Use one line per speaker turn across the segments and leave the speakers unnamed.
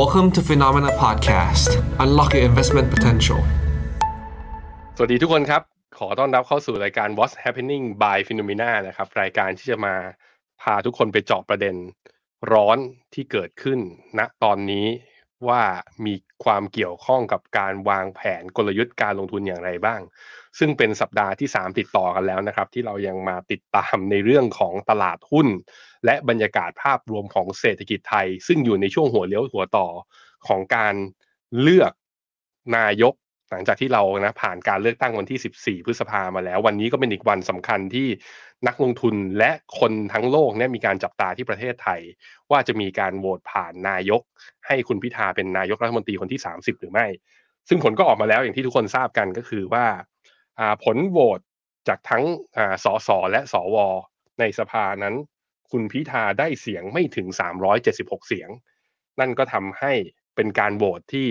Welcome to Phenomena Podcast. Unlock your investment potential.
สวัสดีทุกคนครับ ขอต้อนรับเข้าสู่รายการ What's Happening by Phenomena นะครับ รายการที่จะมาพาทุกคนไปเจาะประเด็นร้อนที่เกิดขึ้นณตอนนี้ว่ามีความเกี่ยวข้องกับการวางแผนกลยุทธ์การลงทุนอย่างไรบ้าง ซึ่งเป็นสัปดาห์ที่ 3 ติดต่อกันแล้วนะครับ ที่เรายังมาติดตามในเรื่องของตลาดหุ้น และบรรยากาศภาพรวมของเศรษฐกิจไทย ซึ่งอยู่ในช่วงหัวเลี้ยวหัวต่อของการเลือกนายกหลังจากที่เรานะผ่านการเลือกตั้งวันที่ 14 พฤษภามาแล้ว วันนี้ก็เป็นอีกวันสำคัญที่นักลงทุนและคนทั้งโลกเนี่ยมีการจับตาที่ประเทศไทย ว่าจะมีการโหวตผ่านนายก ให้คุณพิธาเป็นนายกรัฐมนตรีคนที่ 30 หรือไม่ ซึ่งผลก็ออกมาแล้วอย่างที่ทุกคนทราบกันก็คือว่า ผลโหวตจากทั้งสสและสวในสภานั้น คุณพิธาได้เสียงไม่ถึง 376 เสียง นั่นก็ทำให้เป็นการโหวตที่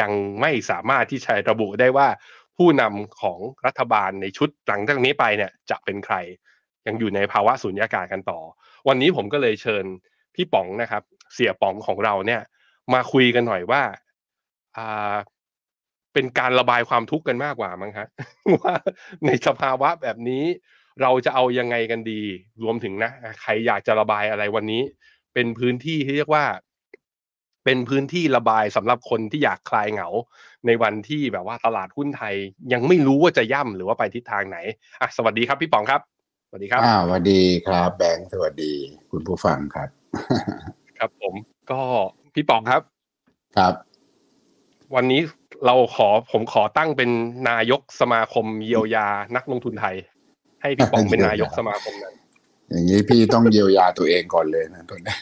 ยังไม่สามารถที่จะระบุได้ว่าผู้นำของรัฐบาลในชุดหลังจากนี้ไปเนี่ยจะเป็นใคร ยังอยู่ในภาวะสุญญากาศกันต่อ วันนี้ผมก็เลยเชิญพี่ป๋องนะครับ เสียป๋องของเราเนี่ย มาคุยกันหน่อยว่าอ่า เป็นการระบายความทุกข์กันมากกว่ามั้งฮะว่าในสภาวะแบบนี้เราจะเอายังไงกันดี รวมถึงนะใครอยากจะระบายอะไรวันนี้ เป็นพื้นที่ที่เรียกว่า เป็นพื้นที่ระบายสำหรับคนที่อยากคลายเหงา ในวันที่แบบว่าตลาดหุ้นไทย ยังไม่รู้ว่าจะย่ำหรือว่าไปทิศทางไหนอะสวัสดีครับพี่ป๋องครับสวัสดีครับ
อ่าสวัสดีครับ แบงค์สวัสดี คุณผู้ฟังครับ
ครับผมก็พี่ป๋องครับ
ครับ
วันนี้ เราขอผมขอตั้งเป็นนายกสมาคมเยียวยานักลงทุนไทย ให้พี่ป๋องเป็นนายกสมาคมนั้น
อย่างนี้พี่ต้องเยียวยาตัวเองก่อนเลยนะตัวนี้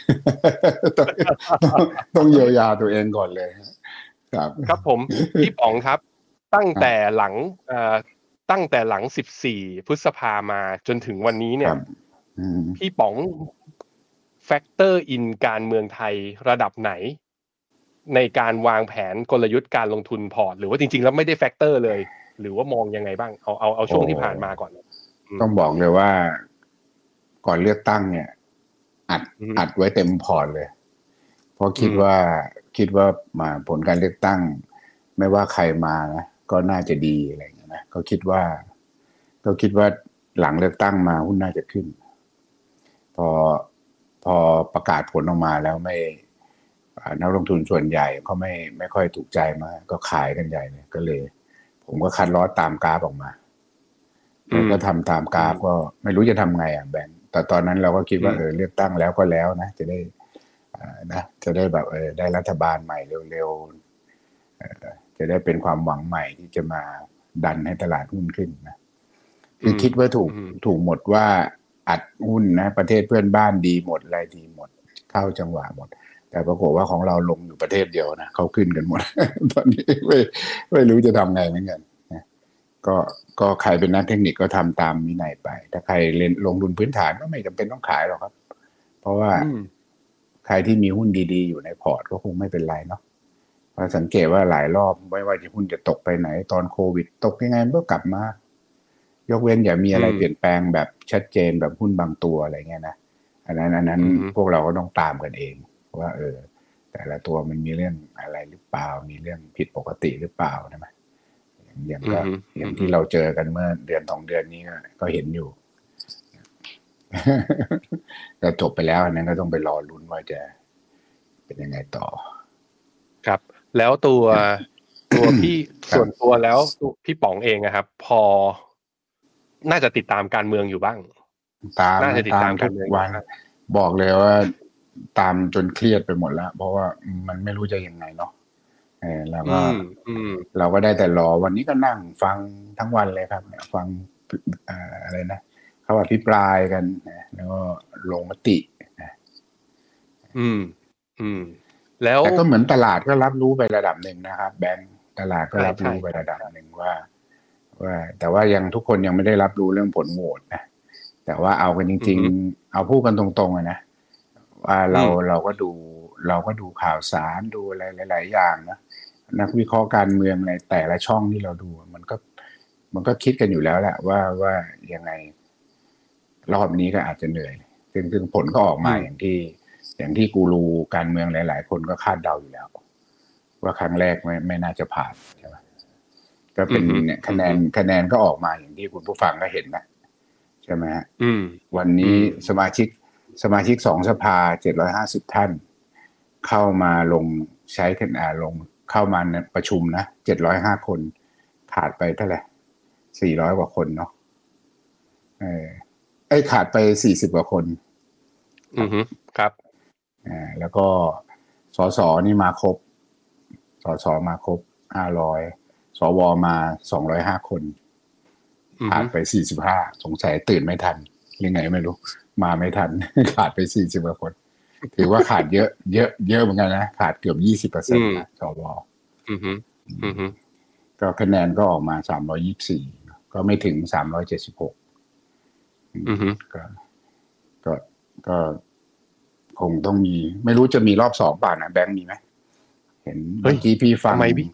ต้องเยียวยาตัวเองก่อนเลยครับ
ครับผมพี่ป๋องครับ ตั้งแต่หลังเอ่อตั้งแต่หลัง14พฤษภามาจนถึงวันนี้เนี่ยพี่ป๋อง factor in การเมืองไทยระดับไหน ในการวางแผนกลยุทธ์การลงทุนพอร์ต หรือว่าจริงๆแล้วไม่ได้ factor เลย หรือว่ามองยังไงบ้างเอาเอาเอาช่วงที่ผ่านมาก่อน
ต้องบอกเลยว่า ก่อนเลือกตั้งเนี่ย อัดอัดไว้เต็มพอร์ตเลย เพราะคิดว่าคิดว่ามาผลการเลือกตั้ง ไม่ว่าใครมานะก็น่าจะดีอะไรอย่างเงี้ยนะก็คิดว่า ก็คิดว่าหลังเลือกตั้งมาหุ้นน่าจะขึ้น พอพอประกาศผลออกมาแล้วไม่ นักลงทุนส่วนใหญ่เขาไม่ไม่ค่อยถูกใจมาก ก็ขายกันใหญ่เลยก็เลย ผมก็คัดล้อตามกราฟออกมาแล้วก็ทำตามกราฟก็ไม่รู้จะทำไงอะแบงค์แต่ตอนนั้นเราก็คิดว่าเออเลือกตั้งแล้วก็แล้วนะจะได้นะจะได้แบบเออได้รัฐบาลใหม่เร็วๆจะได้เป็นความหวังใหม่ที่จะมาดันให้ตลาดหุ้นขึ้นนะคือคิดว่าถูกถูกหมดว่าอัดหุ้นนะ ประเทศเพื่อนบ้านดีหมดอะไรดีหมด เข้าจังหวะหมด แต่ปรากฏว่าของเราลงอยู่ประเทศเดียวนะเขาขึ้นกันหมด ตอนนี้ไม่ไม่รู้จะทำไงเหมือนกันนะก็ก็ใครเป็นนักเทคนิคก็ทำตามวินัยไป ถ้าใครเล่นลงทุนพื้นฐานก็ไม่จำเป็นต้องขายหรอกครับ เพราะว่าใครที่มีหุ้นดีๆ อยู่ในพอร์ตก็คงไม่เป็นไรเนาะเพราะสังเกตว่าหลายรอบไม่ว่าจะหุ้นจะตกไปไหน ตอนโควิด ตกยังไงมันก็กลับมา ยกเว้นอย่ามีอะไรเปลี่ยนแปลงแบบชัดเจนแบบหุ้นบางตัวอะไรเงี้ยนะอันนั้นอันนั้นพวกเราก็ต้องตามกันเอง ว่าเออแต่ละตัวมันมีเรื่องอะไรหรือเปล่า มีเรื่องผิดปกติหรือเปล่าใช่ไหมอย่างก็อย่างที่เราเจอกันเมื่อเดือนสองเดือนนี้ก็เห็นอยู่ก็จบไปแล้วอันนั้นก็ต้องไปรอลุ้นว่าจะเป็นยังไงต่อ
ครับ แล้วตัวตัวพี่ส่วนตัวแล้วพี่ป๋องเองนะครับ พอ น่าจะติดตามการเมืองอยู่บ้าง
ตาม
น่าจะติดตามการเมือง
วันบอกเลยว่า ตามจนเครียดไปหมดแล้ว เพราะว่ามันไม่รู้จะยังไงเนาะเออแล้วก็เราก็ได้แต่รอวันนี้ก็นั่งฟังทั้งวันเลยครับฟังอะไรนะเขาอภิปรายกันแล้วก็ลงมติ
อืม อืม แล้ว
แต่ก็เหมือนตลาดก็รับรู้ไประดับหนึ่งนะครับ แบงก์ตลาดก็รับรู้ไประดับหนึ่งว่า ว่า แต่ว่ายังทุกคนยังไม่ได้รับรู้เรื่องผลโหวตนะแต่ว่าเอากันจริง ๆ เอาพูดกันตรงๆนะ ว่าเราเราก็ดู เราก็ดูข่าวสารดูอะไรหลาย ๆ อย่างนะนักวิเคราะห์การเมืองในแต่ละช่องที่เราดู มันก็ มันก็คิดกันอยู่แล้วแหละว่าว่ายังไง รอบนี้ก็อาจจะเหนื่อยซึ่งซึ่งผลก็ออกมาอย่างที่ อย่างที่กูรูการเมืองหลาย ๆ คนก็คาดเดาอยู่แล้ว ว่าครั้งแรกไม่ไม่น่าจะผ่านใช่ไหมก็เป็น
อือฮึ
เนี่ยคะแนนคะแนนก็ออกมาอย่างที่คุณผู้ฟังก็เห็นนะใช่ไหมฮะ
อืม
วันนี้
อืม
สมาชิก สมาชิกสองสภาเจ็ดร้อยห้าสิบท่าน เข้ามาลงใช้คะแนนลงเข้ามาในประชุมนะเจ็ดร้อยห้าคนขาดไปเท่าไหร่สี่ร้อยกว่าคนเนาะเออไอ้ยขาดไปสี่สิบกว่าคน
อือฮึครับ
อ่าแล้วก็สสนี่มาครบสสมาครบห้าร้อยสวมาสองร้อยห้าคน
อือ
ขา
ฮึ
ดไปสี่สิบห้าสงสัยตื่นไม่ทันยังไงไม่รู้ มาไม่ทัน ขาดไปสี่สิบกว่าคน ถือว่าขาดเยอะ เยอะ เยอะเหมือนกันนะ ขาดเกือบยี่สิบเปอร์เซ็นต์นะสว
อือฮึอือฮึ
ก็คะแนนก็ออกมาสามร้อยี่สี่ก็ไม่ถึงสามร้อยเจ็ดสิบหก
อือฮึ
ก็ก็ก็คงต้องมี ไม่รู้จะมีรอบสองป่านะแบงค์มีไหมเห็นเมื่อกี้พี่ฟัง
ทำไมพี่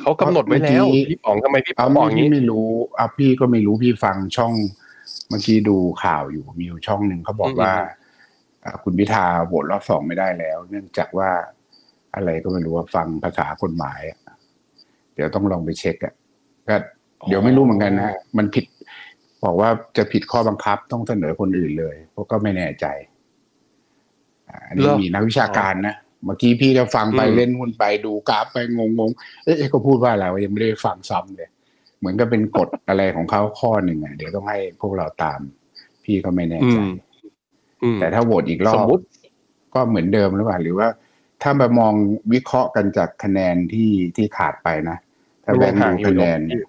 เขากำหนดไว้แล้ว
เมื่อกี้
พี่ป๋องทำไมพี่ป๋
เอา
องบอกอย่าง
พี่
นี้
ไม่รู้เอาพี่ก็ไม่รู้พี่ฟังช่องเมื่อกี้ดูข่าวอยู่มีอยู่ช่องหนึ่งเขาบอกว่าอ่าคุณพิธาโหวตรอบสองไม่ได้แล้ว เนื่องจากว่าอะไรก็ไม่รู้ว่าฟังภาษากฎหมายอะเดี๋ยวต้องลองไปเช็คอะก็เดี๋ยวไม่รู้เหมือนกันนะมันผิด บอกว่าจะผิดข้อบังคับต้องเสนอคนอื่นเลยเพราะก็ไม่แน่ใจอ่าอันนี้
เหรอ
มีนักวิชาการนะเมื่อกี้พี่ก็ฟังไป
อืม
เล่นหุ้นไปดูกราฟไปงงๆเอ๊ะเอ๊ะเขาพูดว่าอะไรวะยังไม่ได้ฟังซ้ำเลย เหมือนกับเป็นกฎอะไรของเขาข้อหนึ่งอะเดี๋ยวต้องให้พวกเราตาม พี่ก็ไม่แน่
อื
ใจ
มอืม
แต่ถ้าโหวตอีกรอ
สม
บ
มุติ
ก็เหมือนเดิมหรือเปล่า หรือว่า ถ้ามามองวิเคราะห์กันจากคะแนนที่ที่ขาดไปนะถ้าแบ่ง
มันยังห่า
ดู
งอยู่
คะแนน
เนอะ
เนี่ย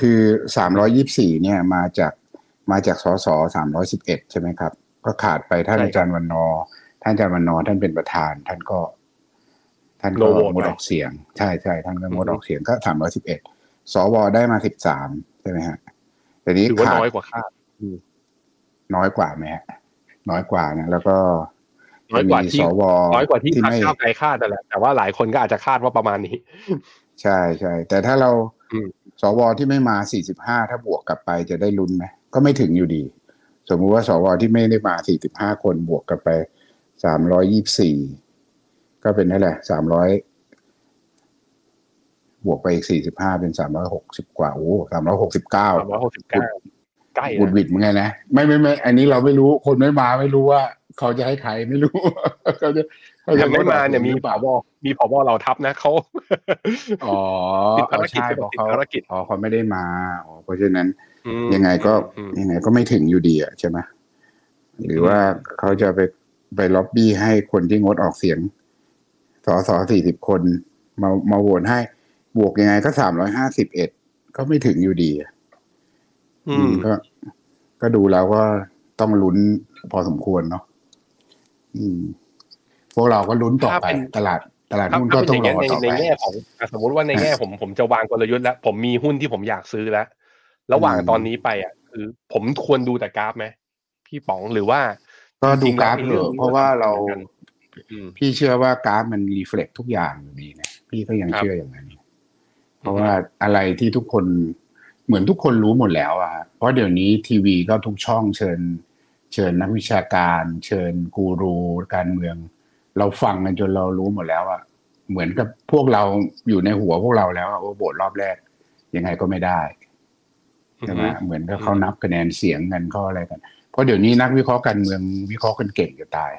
คือสามร้อยี่สี่เนี่ย มาจากมาจากสสสามร้อยสิบเอ็ดใช่ไหมครับ ก็ขาดไปท่าน
ใช่ครับ
อาจารย์วันนอร์ท่านอาจารย์วันนอร์ท่านเป็นประธาน ท่านก็ ท่านก็
No vote
งดออกเสียง ใช่ใช่ท่านก็งดออกเสียงก็สามร้อยสิบเอ็ด สวได้มาสิบสามใช่ไหมฮะแต่นี้
ถือว่า
ขาด
น้อยกว่าคาด
น้อยกว่าไหมฮะน้อยกว่านะแล้วก็
น้อยกว่าที่
สว
น้อยกว่าที่พรรค
ไม่
ก้าวไกลคาดนั่นแหละแต่ว่าหลายคนก็อาจจะคาดว่าประมาณนี้
ใช่ใช่แต่ถ้าเรา
อืม
สวที่ไม่มาสี่สิบห้าถ้าบวกกลับไปจะได้ลุ้นไหมก็ไม่ถึงอยู่ดี สมมุติว่าสวที่ไม่ได้มาสี่สิบห้าคนบวกกันไปสามร้อยยี่สี่ก็เป็นเท่าไหร่สามร้อย บวกไปอีกสี่สิบห้าเป็นสามร้อยหกสิบกว่าโอ้สามร้อยหกสิบเก้า
สามร้อยหกสิบเก้าใกล้
บุด
นะ
หวิดเหมือนกันนะไม่ไม่ไม่อันนี้เราไม่รู้คนไม่มาไม่รู้ว่า เขาจะให้ใครไม่รู้เขาจะเข
ยั
จะ
งไม่มาเนี่ยมี
หรือ
ผ
เปล่า
บมีผบเราทับนะเขา
อ๋อ
ติดภารกิจ
ใช่เพราะเขา
ติดภารกิจ
อ๋อเขาไม่ได้มาอ๋อเพราะฉะนั้น
อืม
ยังไงก็
อืม
ยังไงก็ไม่ถึงอยู่ดีอะใช่ไหมหรือว่าเขาจะไปไปล็อบบี้ให้คนที่งดออกเสียงสอสอสี่สิบคน มามาโหวตให้ บวกยังไงก็สามร้อยห้าสิบเอ็ดก็ไม่ถึงอยู่ดีอะ
อืม
ก็ ก็ดูแล้วก็ต้องลุ้นพอสมควรเนาะอืม พวกเราก็ลุ้นต่อไปตลาดตลาด
ถ้า
หุ้น
ถ้า
ก็
เป็น
ต้
อ
อง
ย่าง
ร
เงี้
อย
ใน
ต่อ
ใน
ไป
แง่ของอะสมมติว่าในแง่ผมผมจะวางกลยุทธ์แล้ว ผมมีหุ้นที่ผมอยากซื้อแล้วระหว่าง
อืม
ตอนนี้ไปอะ คือ ผมควรดูแต่กราฟไหมพี่ป๋องหรือว่า
ก็ดู
จงๆ
กราฟ
แล้
เถ
ว
อะเพราะว่าเรา
อืม
พี่เชื่อว่ากราฟมันรีเฟล็กทุกอย่างอยู่ดีนะพี่ก็ยัง
ครับ
เชื่ออย่างนั้น เพราะว่าอะไรที่ทุกคนเหมือนทุกคนรู้หมดแล้วอะฮะเพราะเดี๋ยวนี้ทีวีก็ทุกช่องเชิญ เชิญนักวิชาการ เชิญกูรูการเมือง เราฟังกันจนเรารู้หมดแล้วอะเหมือนกับพวกเราอยู่ในหัวพวกเราแล้วอะว่าโหวตรอบแรก ยังไงก็ไม่ได้ใช่ไหมเหมือนกับเขานับคะแนนเสียงกันเขาอะไรกัน เพราะเดี๋ยวนี้นักวิเคราะห์การเมืองวิเคราะห์กันเก่งจะตาย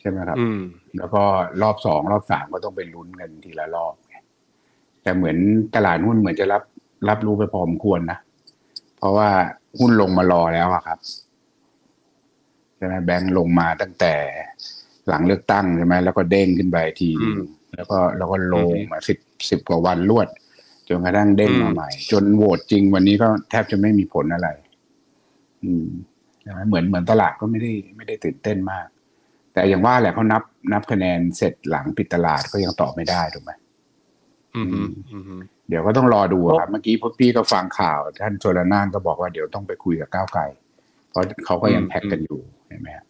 ใช่ไหมครับ
อืม
แล้วก็รอบสองรอบสามก็ต้องไปลุ้นกันทีละรอบไง แต่เหมือนตลาดหุ้นเหมือนจะรับรับรู้ไปพอสมควรนะ เพราะว่าหุ้นลงมารอแล้วอะครับใช่ไหมแบงก์ลงมาตั้งแต่หลังเลือกตั้งใช่ไหมแล้วก็เด้งขึ้นไปทีนึง
อืม
แล้วก็แล้วก็ลง
อืม
มาสิบสิบกว่าวันรวดจนกระทั่งเด้ง
อื
มามใหม่ จนโหวตจริงวันนี้ก็แทบจะไม่มีผลอะไร อืมใช่ไหมเหมือนเหมือนตลาดก็ไม่ได้ไม่ได้ตื่นเต้นมาก แต่อย่างว่าแหละเขานับนับคะแนนเสร็จหลังปิดตลาดก็ยังตอบไม่ได้ถูกไหม
อืมอืมอืม
เดี๋ยวก็ต้องรอดูอะครับเมื่อกี้พวกพี่ก็ฟังข่าว ท่านโจรนานก็บอกว่าเดี๋ยวต้องไปคุยกับก้าวไกล เพราะเขาก็ยัง
อืม
แพ็กกันอยู่เห็นไหมฮะ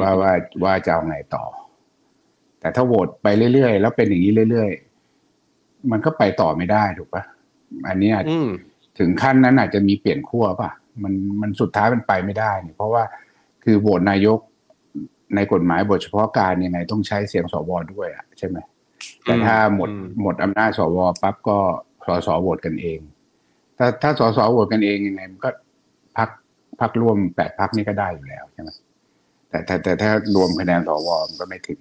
ว่าว่าว่าจะเอาไงต่อ แต่ถ้าโหวตไปเรื่อยๆ แล้วเป็นอย่างนี้เรื่อยๆ มันก็ไปต่อไม่ได้ถูกปะอันเนี้ย
อืม
ถึงขั้นนั้นอาจจะมีเปลี่ยนขั้วป่ะ มันมันสุดท้ายมันไปไม่ได้เนี่ยเพราะว่าคือโหวตนายกในกฎหมายบทเฉพาะการยังไงต้องใช้เสียงสวด้วยอะใช่ไหม แต่ถ้าหมด
อืม
หมดอำนาจสวปั๊บก็สสโหวตกันเอง ถ้าถ้าสสโหวตกันเองยังไงมันก็พักพักร่วมแปดพักนี่ก็ได้อยู่แล้วใช่ไหมแต่แต่แต่ถ้ารวมคะแนนสวมันก็ไม่ถึง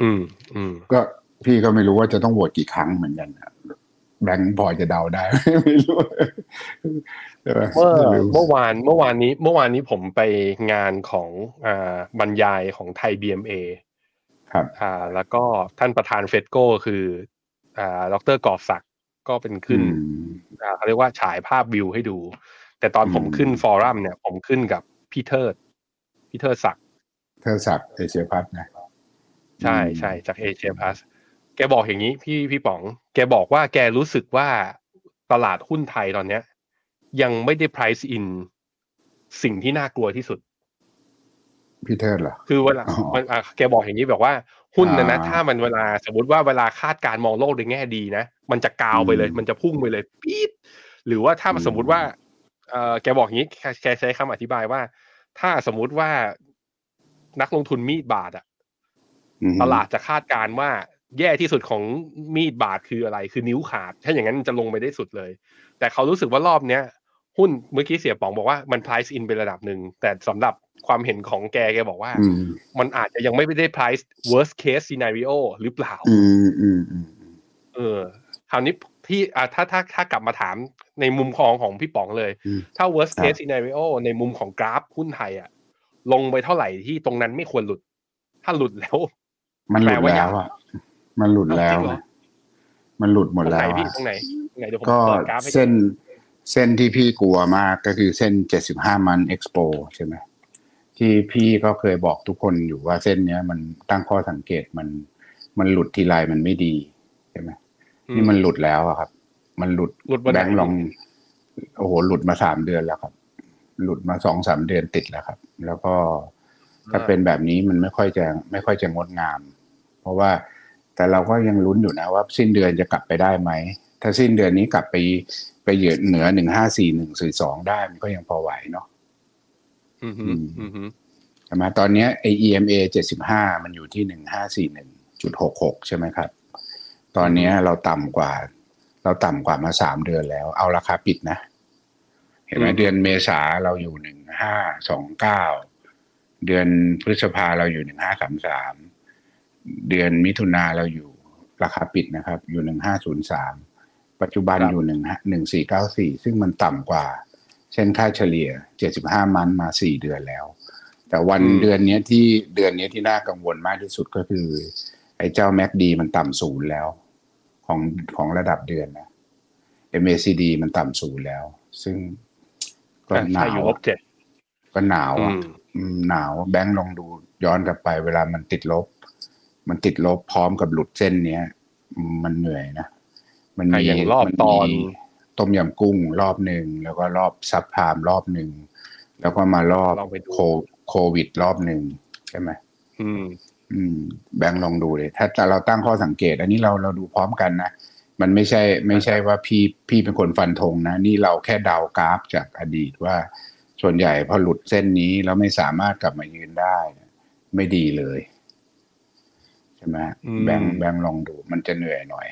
อืม อืม
ก็พี่ก็ไม่รู้ว่าจะต้องโหวตกี่ครั้งเหมือนกันอะแบงค์พอจะเดาได้ ไม่รู้ใช่ไหม
เมื่อ
ไม่รู้
เมื่อวานเมื่อวานนี้ เมื่อวานนี้ผมไปงานของอ่าบรรยายของไทย BMA
ครับ
อ่าแล้วก็ท่านประธานเฟดโก้คืออ่าดรกอบศักดิ์ก็เป็นขึ้น
อืม
อ่าเขาเรียกว่าฉายภาพวิวให้ดู แต่ตอนผม
อืม
ขึ้นฟอรัมเนี่ยผมขึ้นกับพี่เทิดพี่เทิดศักดิ์
เทอศักดิ์เอเชียพัฒน์นะ
ใช่ใช่จากเอเชียพาสแกบอกอย่างนี้พี่พี่ป๋อง แกบอกว่าแกรู้สึกว่าตลาดหุ้นไทยตอนเนี้ย ยังไม่ได้ price in สิ่งที่น่ากลัวที่สุด
พี่เทิดเหรอ
คือเวลา
อ๋อ
มันอะแกบอกอย่างนี้แบบว่าหุ้นนะนะ
อ่า
ถ้ามันเวลาสมมติว่าเวลาคาดการณ์มองโลกในแง่ดีนะ มันจะกาวไปเลย
อืม
มันจะพุ่งไปเลยปี๊ดหรือว่าถ้ามัน
อืม
สมมติว่าเออแกบอกอย่างนี้แกแกใช้คำอธิบายว่า ถ้าสมมุติว่านักลงทุนมีดบาทอะ
อืม
ตลาดจะคาดการณ์ว่าแย่ที่สุดของมีดบาทคืออะไร คือนิ้วขาด ถ้าอย่างนั้นมันจะลงไปได้สุดเลย แต่เขารู้สึกว่ารอบเนี้ย หุ้นเมื่อกี้เสียป๋องบอกว่ามัน price in เป็นระดับหนึ่ง แต่สำหรับความเห็นของแกแกบอกว่า
อืม
มันอาจจะยังไม่ได้ price worst case scenario หรือเปล่า
อืมอืมอืม
เออคราวนี้ที่อ่าถ้าถ้าถ้ากลับมาถามในมุมของของพี่ป๋องเลย
อืม
ถ้า worst
ครับ
case scenario ในมุมของกราฟหุ้นไทยอะลงไปเท่าไหร่ที่ตรงนั้นไม่ควรหลุด ถ้าหลุดแล้ว
มันหลุด
แปลว่า
แล้วอะ มันหลุดแล้ว
จริงเหรอ
นะมันหลุดหมด
ตรง
แล้
ไหน
ว
พี่
อะ
ตรงไหนตรงไหนเดี๋ยวผม
ก็
เปิดกราฟให้ดู
เส้น เส้นที่พี่กลัวมากก็คือเส้นเจ็ดสิบห้ามันเอ็กซ์โปใช่ไหมที่พี่ก็เคยบอกทุกคนอยู่ว่าเส้นเนี้ย มันตั้งข้อสังเกตมันมันหลุดทีไรมันไม่ดีใช่ไหมนี่มันหลุดแล้วอะครับ มันหลุด
หลุดวันไห
แบ
น
งค์ลอง โอ้โหหลุดมาสามเดือนแล้วครับ หลุดมาสองสามเดือนติดแล้วครับ แล้วก็ถ้าเป็นแบบนี้มันไม่ค่อยจะไม่ค่อยจะงดงาม เพราะว่าแต่เราก็ยังลุ้นอยู่นะว่า สิ้นเดือนจะกลับไปได้ไหม ถ้าสิ้นเดือนนี้กลับไปไปเหยือเหนือหนึ่งห้าสี่หนึ่งสี่สองได้มันก็ยังพอไหวเนาะ
อือฮึ
อืม
อือฮึ
ใช่ไหมตอนเนี้ยไอ EMA เจ็ดสิบห้ามันอยู่ที่หนึ่งห้าสี่หนึ่งจุดหกหกใช่ไหมครับ ตอนเนี้ยเราต่ำกว่า เราต่ำกว่ามาสามเดือนแล้ว เอาราคาปิดนะ เห็นไหมเดือนเมษาเราอยู่หนึ่งห้าสองเก้าเดือนพฤษภาเราอยู่หนึ่งห้าสามสามเดือนมิถุนาเราอยู่ราคาปิดนะครับ อยู่หนึ่งห้าศูนย์สาม ปัจจุบันอยู่หนึ่งหนึ่งสี่เก้าสี่ซึ่งมันต่ำกว่า เช่นค่าเฉลี่ยเจ็ดสิบห้ามันมาสี่เดือนแล้ว แต่วันเดือนเนี้ยที่เดือนเนี้ยที่น่ากังวลมากที่สุดก็คือ ไอ้เจ้าแม็กดีมันต่ำศูนย์แล้ว ของของระดับเดือนนะ MACD มันต่ำศูนย์แล้ว ซึ่งก็
อะ
ห
ใช่
นา
อยู่
ว
ลบเจ็ด
ก็หนาว
อื
อะ
ม
อืมหนาวแบงค์ลองดูย้อนกลับไป เวลามันติดลบ มันติดลบพร้อมกับหลุดเส้นเนี้ย มันเหนื่อยนะ มัน
อะ
มี
อย่างรอบ
มัน
ตอน
มีต้มยำกุ้งรอบหนึ่งแล้วก็รอบซับพามรอบหนึ่งแล้วก็มารอบ
ลองไปดู
โคโควิดรอบหนึ่งใช่ไหม
อืม
อืม แบงค์ลองดูเลยถ้าเราตั้งข้อสังเกต อันนี้เราเราดูพร้อมกันนะมันไม่ใช่ไม่ใช่ว่าพี่พี่เป็นคนฟันธงนะ นี่เราแค่เดากราฟจากอดีตว่า ส่วนใหญ่พอหลุดเส้นนี้แล้วไม่สามารถกลับมายืนได้ ไม่ดีเลย ใช่ไหม
อืม
แบงค์แบงค์ลองดู มันจะเหนื่อยหน่อย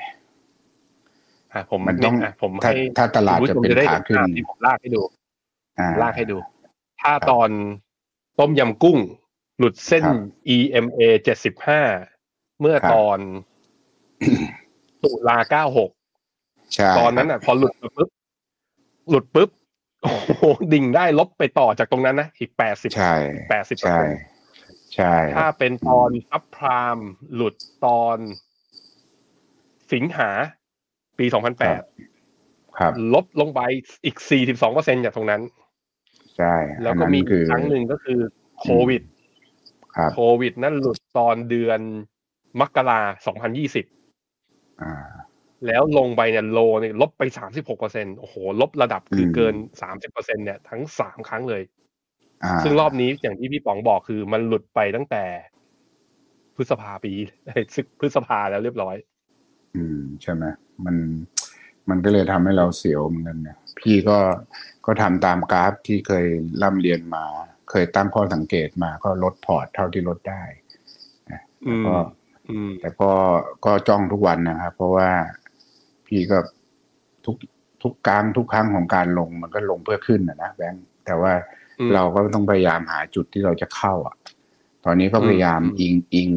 อะผม
มันต้องะ
ผม
ถ้า
ให้
ถ้าตลาด
คุณ
จะ
ผู้ชม
เป็น
ได้
ขา
เห็น
ขึ้น
ภาพที่ผมลากให้ดู
อ่า
ลากให้ดู ถ้า
ครับ
ตอนต้มยำกุ้ง หลุดเส้น
ครับ
EMA เจ็ดสิบห้าเมื่อ
ครับ
ตอนตุลาเก้าหก
ใช่
ตอนนั้นอะ พอหลุดปุ๊บหลุดปุ๊บโอ้โหดิ่งได้ลบไปต่อจากตรงนั้นนะ อีกแปดสิบ
ใช่
แปดสิบ
ใช่ใช่ค
ถ้า
รับ
เป็นตอนซับพรามหลุดตอนสิงหา ปีสองพันแปด
ครับ
ลบลงไปอีกสี่สิบสองเปอร์เซ็นจากตรงนั้น
ใช่
แล้ว
อัน
ก็
นั้น
มี
คือ
ครั้งหนึ่งก็คือโควิด
ครับ
โควิดนั่นหลุดตอนเดือนมกราสองพันยี่สิบ
อ่า
แล้วลงไปเนี่ยโลเนี่ยลบไปสามสิบหกเปอร์เซ็นโอ้โห ลบระดับคืออ
ม
เกินสามสิบเปอร์เซ็นเนี่ยทั้งสามครั้งเลย
อ่า
ซึ่งรอบนี้อย่างที่พี่ป๋องบอกคือมันหลุดไปตั้งแต่พฤษภาปีพฤษภาแล้วเรียบร้อย
อืม ใช่ไหมมันมันก็เลยทำให้เราเสียวเหมือนกันเนี่ยพี่ก็ก็ทำตามกราฟที่เคยร่ำเรียนมา เคยตั้งข้อสังเกตมา ก็ลดพอร์ตเท่าที่ลดได้นะ
อื
แล้ว
ม
ก็
อืม
แต่ก็ก็จ้องทุกวันนะครับ เพราะว่าพี่ก็ทุกทุกครั้งทุกครั้งของการลงมันก็ลงเพื่อขึ้นนะนะแบงค์แต่ว่า
อืม
เราก็ต้องพยายามหาจุดที่เราจะเข้า อะ ตอนนี้ก็พยายาม
อืม
อิงอิง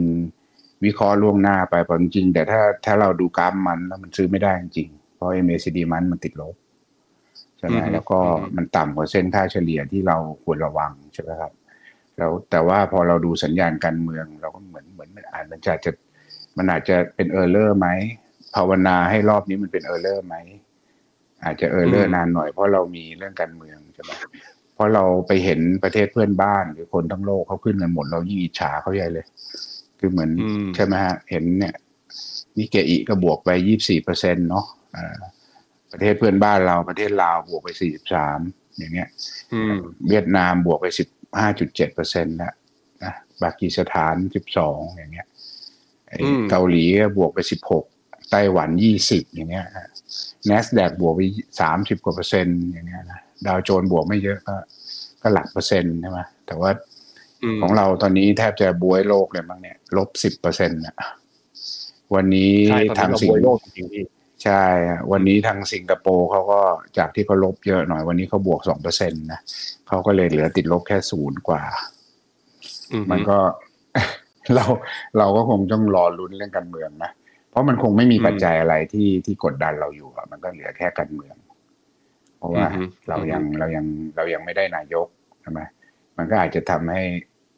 วิเคราะห์ล่วงหน้าไปเพราะจริงๆแต่ถ้าถ้าเราดูกราฟมันแล้วมันซื้อไม่ได้จริงๆเพราะ MACD มันมันติดลบใช่ไหมแล้วก็มันต่ำกว่าเส้นค่าเฉลี่ยที่เราควรระวังใช่ไหมครับ แล้วแต่ว่าพอเราดูสัญญาณการเมือง เราก็เหมือนเหมือนมันอาจมันจะจะมันอาจจะเป็นเออร์เลอร์ไหมภาวนาให้รอบนี้มันเป็นเออร์เลอร์ไหมอาจจะเออร์เลอร์นานหน่อยเพราะเรามีเรื่องการเมืองใช่ไหมเพราะเราไปเห็นประเทศเพื่อนบ้านหรือคนทั้งโลกเขาขึ้นกันหมดเรายิ่งอิจฉาเขาใหญ่เลย คือเหมือน
อืม
ใช่ไหมฮะ เห็นเนี่ยนิกเคอิก็บวกไปยี่สี่เปอร์เซ็นต์เนาะอ่าประเทศเพื่อนบ้านเราประเทศลาวบวกไปสี่สิบสามอย่างเงี้ย
อืม
เวียดนามบวกไปสิบห้าจุดเจ็ดเปอร์เซ็นต์นะนะปากีสถานสิบสองอย่างเงี้ยไอ้
อืม
เกาหลีก็บวกไปสิบหกไต้หวันยี่สิบอย่างเงี้ย n a s d a q บวกไปสามสิบกว่าเปอร์เซ็นต์อย่างเงี้ยนะดาวโจนส์บวกไม่เยอะก็ ก็หลักเปอร์เซ็นต์ใช่ไหมแต่ว่า
ม
ของเราตอนนี้แทบจะบวยโลกเลยมั้งเนี่ยลบสิบเปอร์เซ็นต์นะวันนี้
ใช่ตอน
ทาง
นี้เรา
สิ
บ
ง
วยโลก
ค
จริงๆพี่
ใช่ฮะวันนี้ทางสิงคโปร์เขาก็จากที่เขาลบเยอะหน่อย วันนี้เขาบวกสองเปอร์เซ็นต์นะเขาก็เลยเหลือติดลบแค่ศูนย์กว่า
อื
มันก็เราเราก็คงต้องรอลุ้นเรื่องการเมืองนะ เพราะมันคงไม่มีปัจจัยอะไรที่ที่กดดันเราอยู่อะมันก็เหลือแค่การเมือง เพราะว่า
อือฮึ
เรายังเรายังเรายังไม่ได้นายกใช่ไหม มันก็อาจจะทำให้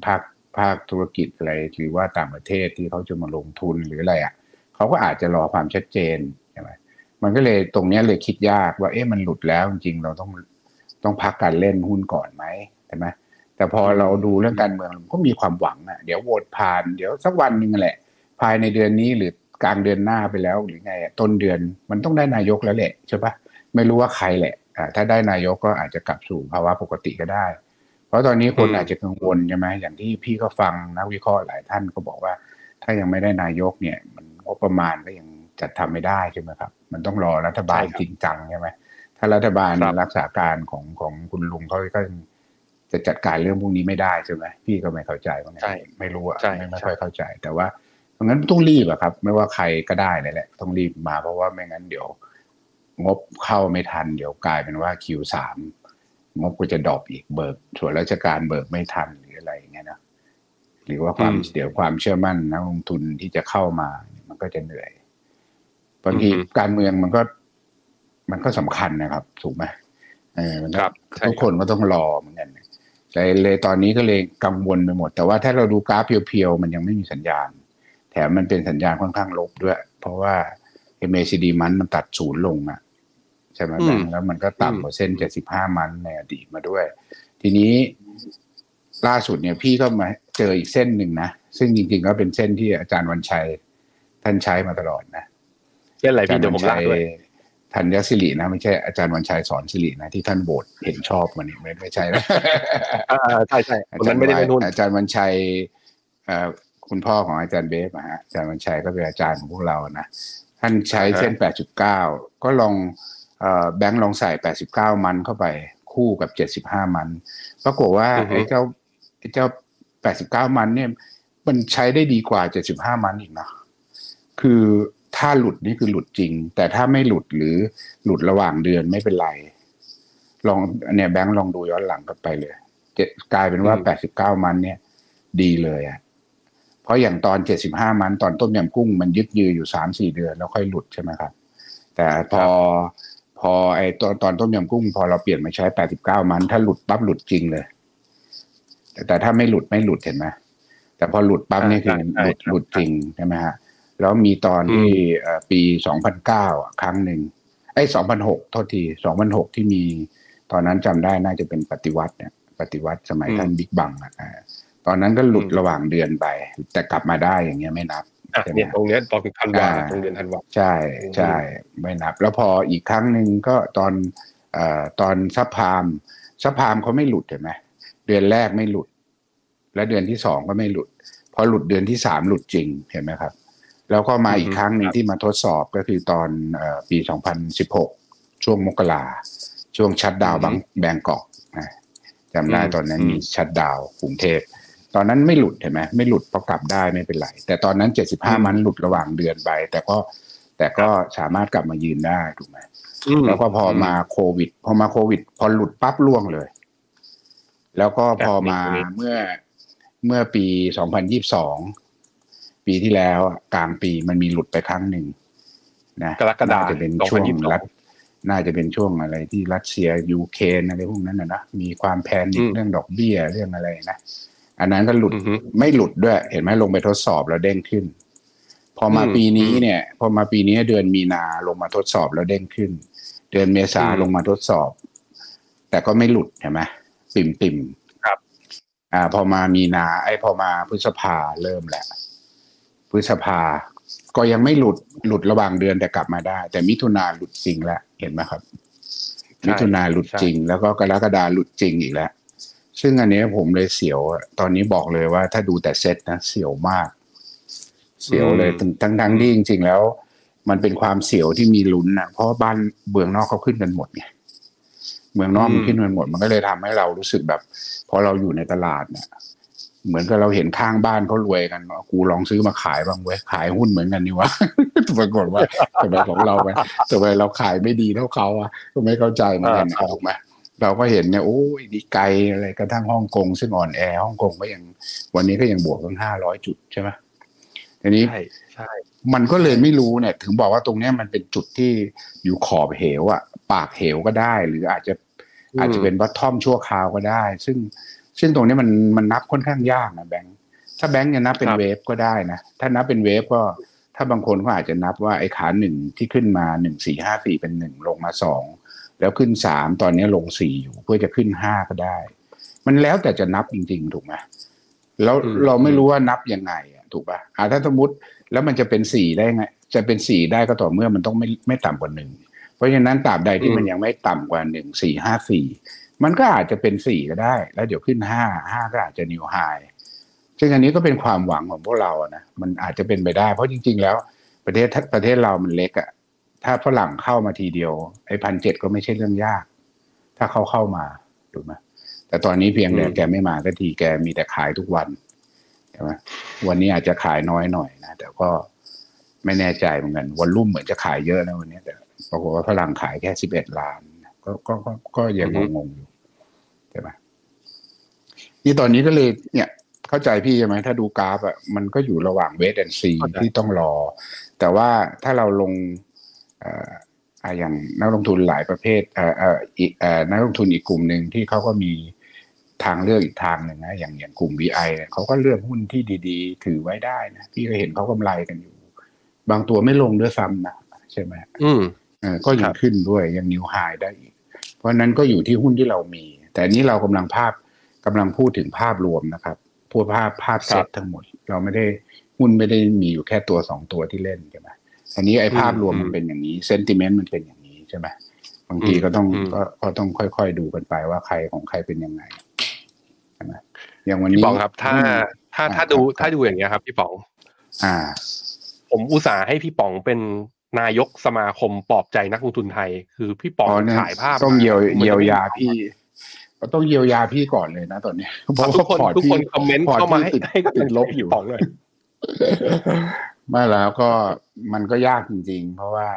ภาคภาคธุรกิจอะไรหรือว่าต่างประเทศที่เขาจะมาลงทุนหรืออะไรอะเขาก็อาจจะรอความชัดเจนใช่ไหมมันก็เลยตรงนี้เลยคิดยากว่าเอ๊ะมันหลุดแล้วจริงเราต้องต้องพักการเล่นหุ้นก่อนไหมใช่ไหมแต่พอเราดูเรื่องการเมืองมันก็มีความหวังอะเดี๋ยวโหวตผ่านเดี๋ยวสักวันหนึ่งแหละ ภายในเดือนนี้หรือกลางเดือนหน้าไปแล้วหรือไงต้นเดือนมันต้องได้นายกแล้วแหละใช่ปะไม่รู้ว่าใครแหละอ่าถ้าได้นายกก็อาจจะกลับสู่ภาวะปกติก็ได้ เพราะตอนนี้คน
อืม
อาจจะกังวลใช่ไหมอย่างที่พี่ก็ฟังนักวิเคราะห์หลายท่านก็บอกว่า ถ้ายังไม่ได้นายกเนี่ย มันงบประมาณก็ยังจัดทำไม่ได้ใช่ไหมครับ มันต้องรอรัฐบาลจริงจังใช่ไหมถ้ารัฐบาล
ครับ
รักษาการของของคุณลุงเขาก็ยังจะจัดการเรื่องพวกนี้ไม่ได้ใช่ไหมพี่ก็ไม่เข้าใจว่าไง
ใช่
ไม่รู้อะ
ใช่
ไม่ไม่
ใช่
ค่อยเข้าใจ แต่ว่าเพราะงั้นต้องรีบอะครับ ไม่ว่าใครก็ได้เลยแหละ ต้องรีบมาเพราะว่าไม่งั้นเดี๋ยว งบเข้าไม่ทัน เดี๋ยวกลายเป็นว่า Q3 งบก็จะดรอปอีกเบิกส่วนราชการเบิกไม่ทันหรืออะไรอย่างเงี้ยนะหรือว่าความ
อืม
เดี๋ยวความเชื่อมั่นนักลงทุนที่จะเข้ามาเนี่ยมันก็จะเหนื่อยบางที
อือฮึ
การเมืองมันก็ มันก็สำคัญนะครับ ถูกไหมเออมันก็
ครับใช่
ทุกคนก็ต้องรอเหมือนกันเลยเลยตอนนี้ก็เลยกังวลไปหมด แต่ว่าถ้าเราดูกราฟเพียวๆ มันยังไม่มีสัญญาณ แถมมันเป็นสัญญาณค่อนข้างลบด้วย เพราะว่า MACD มันมันตัดศูนย์ลงอะ ใช่ไหม
อืม
แบงค์แล้วมันก็
อืม
ต่ำกว่าเส้น75มันในอดีตมาด้วย ทีนี้ล่าสุดเนี่ยพี่ก็มาเจออีกเส้นหนึ่งนะ ซึ่งจริงๆก็เป็นเส้นที่อาจารย์วันชัย ท่านใช้มาตลอดนะ
เช่นอะไร
อาจาร
พี่
ย์
เดี๋ยว
วั
ผมลาก
ชัย
ด้วย
ธัญศิรินะไม่ใช่อาจารย์วันชัยสอนศิรินะที่ท่านโบสเห็นชอบมันนี่ไม่ไม่ใช่นะ
อ่าใช่ใช่
อา
คน
จาร
นั้น
ย์
ไม่ได้เล่นหุ้น
อาจารย์วันชัยเอ่อคุณพ่อของอาจารย์เบฟอะฮะอาจารย์วันชัยก็เป็นอาจารย์ของพวกเรานะท่านใช้เส้น8.9ก็ลองเอ่อ แบงค์ลองใส่ 89 มันเข้าไปคู่กับ 75 มัน ปรากฏว่า
อือฮึ
ไอ้เจ้าไอ้เจ้า 89 มันเนี่ย มันใช้ได้ดีกว่า 75 มันอีกนะคือถ้าหลุดนี่คือหลุดจริง แต่ถ้าไม่หลุดหรือหลุดระหว่างเดือนไม่เป็นไร ลองเนี่ยแบงค์ลองดูย้อนหลังกลับไปเลยเจ็ดกลายเป็นว่า
อืม
แปดสิบเก้ามันเนี่ย ดีเลยอะเพราะอย่างตอนเจ็ดสิบห้ามันตอนต้มยำกุ้งมันยึดยืออยู่สามสี่เดือนแล้วค่อยหลุดใช่ไหมครับ แต่พอ พอไอ้ตอนตอนต้มยำกุ้ง พอเราเปลี่ยนมาใช้แปดสิบเก้ามัน ถ้าหลุดปั๊บหลุดจริงเลย แต่แต่ถ้าไม่หลุดไม่หลุดเห็นไหมแต่พอหลุดปั๊บนี่คือ
ใช่
หลุด
ใช่
หลุดจริงใช่ไหมฮะแล้วมีตอนที่เอ่อปีสองพันเก้าครั้งหนึ่งไอ้สองพันหกโทษทีสองพันหกที่มีตอนนั้นจำได้น่าจะเป็นปฏิวัติเนี่ยปฏิวัติสมัย
อืม
ท่านบิ๊กบังอะอ่าตอนนั้นก็หลุด
อืม
ระหว่างเดือนไป แต่กลับมาได้อย่างเงี้ยไม่นับ
อะ
ใช่ไหม
เนี่ยตรงเนี้ยตอนธันวา
อ่า
ตรงเดือนธันวา
ใช่ใช่ไม่นับ แล้วพออีกครั้งหนึ่งก็ตอนเอ่อตอนซับพามซับพามเขาไม่หลุดเห็นไหมเดือนแรกไม่หลุด และเดือนที่สองก็ไม่หลุด พอหลุดเดือนที่สามหลุดจริงเห็นไหมครับ แล้วก็มาอีกครั้งหนึ่งที่มาทดสอบก็คือตอนเออปี 2016 ช่วงมกราช่วงชัดดาวน์
อือฮึ
บังแบงกอกนะจำได้
อืม
ตอนนั้น
อืม
มีชัดดาวน์กรุงเทพ ตอนนั้นไม่หลุดเห็นไหมไม่หลุดเพราะกลับได้ไม่เป็นไร แต่ตอนนั้นเจ็ดสิบห้ามันหลุดระหว่างเดือนไป แต่ก็แต่ก็สามารถกลับมายืนได้ถูกไหม
อืม
แล้วก็พอมาโควิด พอมาโควิด พอหลุดปั๊บล่วงเลย แล้วก็พอมา
แบบนี้
เมื่อเมื่อปีสองพันยีบสองปีที่แล้วอะกลางปีมันมีหลุดไปครั้งหนึ่งนะ
กรกฎาคม
น่จะเป็นช่วง
2022
รัฐน่าจะเป็นช่วงอะไรที่รัสเซียยูเครนอะไรพวกนั้นนะนะมีความแพนิค
อืม
เรื่องดอกเบี้ยเรื่องอะไรนะ อันนั้นก็หลุด
อือฮึ
ไม่หลุดด้วย เห็นไหมลงไปทดสอบแล้วเด้งขึ้น พอมา
อืม
ปีนี้
อืม
เนี่ย พอมาปีนี้เดือนมีนาลงมาทดสอบแล้วเด้งขึ้น เดือนเมษา
อืม
ลงมาทดสอบ แต่ก็ไม่หลุดเห็นไหมปิ่มปิ่มๆ
ครับ
อ่า พอมามีนา ไอ้พอมาพฤษภาเริ่มแหละพฤษภาก็ยังไม่หลุดหลุดระหว่างเดือนแต่กลับมาได้ แต่มิถุนาหลุดจริงแล้วเห็นไหมครับ
ใช่
มิถุนาหลุดจริง แล้วก็กรกฎาหลุดจริงอีกแล้ว ซึ่งอันเนี้ยผมเลยเสียวอะตอนนี้บอกเลยว่าถ้าดูแต่เซตนะเสียวมาก เสียวเลย
อืม
ทั้งทั้งทั้งที่จริงๆแล้ว มันเป็นความเสียวที่มีลุ้นนะเพราะว่าบ้านเบืองนอกเขาขึ้นกันหมดไงเมืองนอกมันขึ้นกันหมด มันก็เลยทำให้เรารู้สึกแบบพอเราอยู่ในตลาดเนี่ยเหมือนกับเราเห็นข้างบ้านเขารวยกันกูลองซื้อมาขายบ้างเว้ยขายหุ้นเหมือนกันนี่วะปรากฏว่าทำไมของเราไปทำไมเราขายไม่ดีเท่าเขาอะก็ไม่เข้าใจเหมือนกันนะ
อ่า
ถูกไหม เราก็เห็นเนี่ยโอ้ยดีไกลอะไรกระทั่งฮ่องกงซึ่งอ่อนแอฮ่องกงก็ยังวันนี้ก็ยังบวกตั้งห้าร้อยจุดใช่ไหมทีนี้
ใช่ใช่
มันก็เลยไม่รู้เนี่ย ถึงบอกว่าตรงเนี้ยมันเป็นจุดที่อยู่ขอบเหวอะปากเหวก็ได้ หรืออาจจะ
อืม
อาจจะเป็นบัตทอมชั่วคราวก็ได้ ซึ่งซึ่งตรงนี้มันมันนับค่อนข้างยากนะแบงค์ถ้าแบงค์จะนับเป็น
ครับ
เวฟก็ได้นะถ้านับเป็นเวฟก็ถ้าบางคนก็อาจจะนับว่าไอ้ขาหนึ่งที่ขึ้นมาหนึ่งสี่ห้าสี่เป็นหนึ่งลงมาสอง แล้วขึ้นสามตอนนี้ลงสี่อยู่เพื่อจะขึ้นห้าก็ได้ มันแล้วแต่จะนับจริง ๆ ถูกไหมแล้ว
อืม
เราไม่รู้ว่านับยังไงอะถูกป่ะอ่าถ้าสมมติแล้วมันจะเป็นสี่ได้ไง จะเป็นสี่ได้ก็ต่อเมื่อมันต้องไม่ไม่ต่ำกว่าหนึ่งเพราะฉะนั้นตราบใดที่
อืม
มันยังไม่ต่ำกว่าหนึ่งสี่ห้าสี่มันก็อาจจะเป็นสี่ก็ได้ แล้วเดี๋ยวขึ้นห้าห้าก็อาจจะนิวไฮซึ่งอันนี้ก็เป็นความหวังของพวกเราอะนะมันอาจจะเป็นไปได้ เพราะจริง ๆ แล้วประเทศประเทศเรามันเล็กอะ ถ้าฝรั่งเข้ามาทีเดียวไอ้พันเจ็ดก็ไม่ใช่เรื่องยาก ถ้าเขาเข้ามาถูกไหมแต่ตอนนี้เพียงแต่
อืม
แกไม่มาสักทีแกมีแต่ขายทุกวันใช่ไหมวันนี้อาจจะขายน้อยหน่อยนะแต่ก็ไม่แน่ใจเหมือนกันวอลลุ่มเหมือนจะขายเยอะนะวันนี้แต่ปรากฏว่าฝรั่งขายแค่สิบเอ็ดล้าน ก็ก็ก็ก็ยังงงๆอยู่ใช่ไหมนี่ตอนนี้ก็เลยเนี่ยเข้าใจพี่ใช่ไหมถ้าดูกราฟอะมันก็อยู่ระหว่างเวทแอนซี
เข้าใจ
ที่ต้องรอ แต่ว่าถ้าเราลงเอ่ออะอย่างนักลงทุนหลายประเภทเอ่อเอ่ออีกเอ่อนักลงทุนอีกกลุ่มหนึ่งที่เขาก็มีทางเลือกอีกทางหนึ่งนะอย่างอย่างกลุ่ม VI เนี่ยเขาก็เลือกหุ้นที่ดี ๆ ถือไว้ได้นะพี่ก็เห็นเขากำไรกันอยู่ บางตัวไม่ลงด้วยซ้ำนะใช่ไหม
อืม
เออก็ยั
ครั
ง
บ
ขึ้นด้วยยังนิวไฮได้อีก เพราะฉะนั้นก็อยู่ที่หุ้นที่เรามี แต่อันนี้เรากำลังภาพกำลังพูดถึงภาพรวมนะครับพูดภาพภาพเซตทั้งหมด เราไม่ได้หุ้นไม่ได้มีอยู่แค่ตัวสองตัวที่เล่นใช่ไหม อันนี้ไอ้ภาพรวม
อืม
มันเป็นอย่างนี้เซนติเมนต์มันเป็นอย่างนี้ใช่ไหมบางทีก็ต้อง
อืม
ก็ก็ต้องค่อยๆดูกันไปว่าใครของใครเป็นยังไงใช่ไหมอย่างวัน
พี่
นี้
ป๋องครับ ถ้า
อืม
ถ้า
อ่า
ถ้าดู
ครับ
ถ้าดูอย่างเงี้ยครับ พี่ป๋อง
อ่า
ผมอุตส่าห์ให้พี่ป๋องเป็นนายกสมาคมปลอบใจนักลงทุนไทย คือพี่ป๋อง
อ๋อเนี่ย
ขายภาพ
ต้องเยียว
มันจะไม่
เยียวยาพี่ก็ต้องเยียวยาพี่ก่อนเลยนะตอนเนี้ยเพราะ
ทุกคน
ว่าพอร์ต
ทุกคน
พี่
คอมเมนต์
พอร์ต
เข้ามาให้
พี่ติด
ให้กำ
ติ
ลั
ด
ง
ล
ล
บบอ
อยู่ยู่ป๋องเลย
ไม่แล้วก็มันก็ยากจริง ๆ เพราะว่า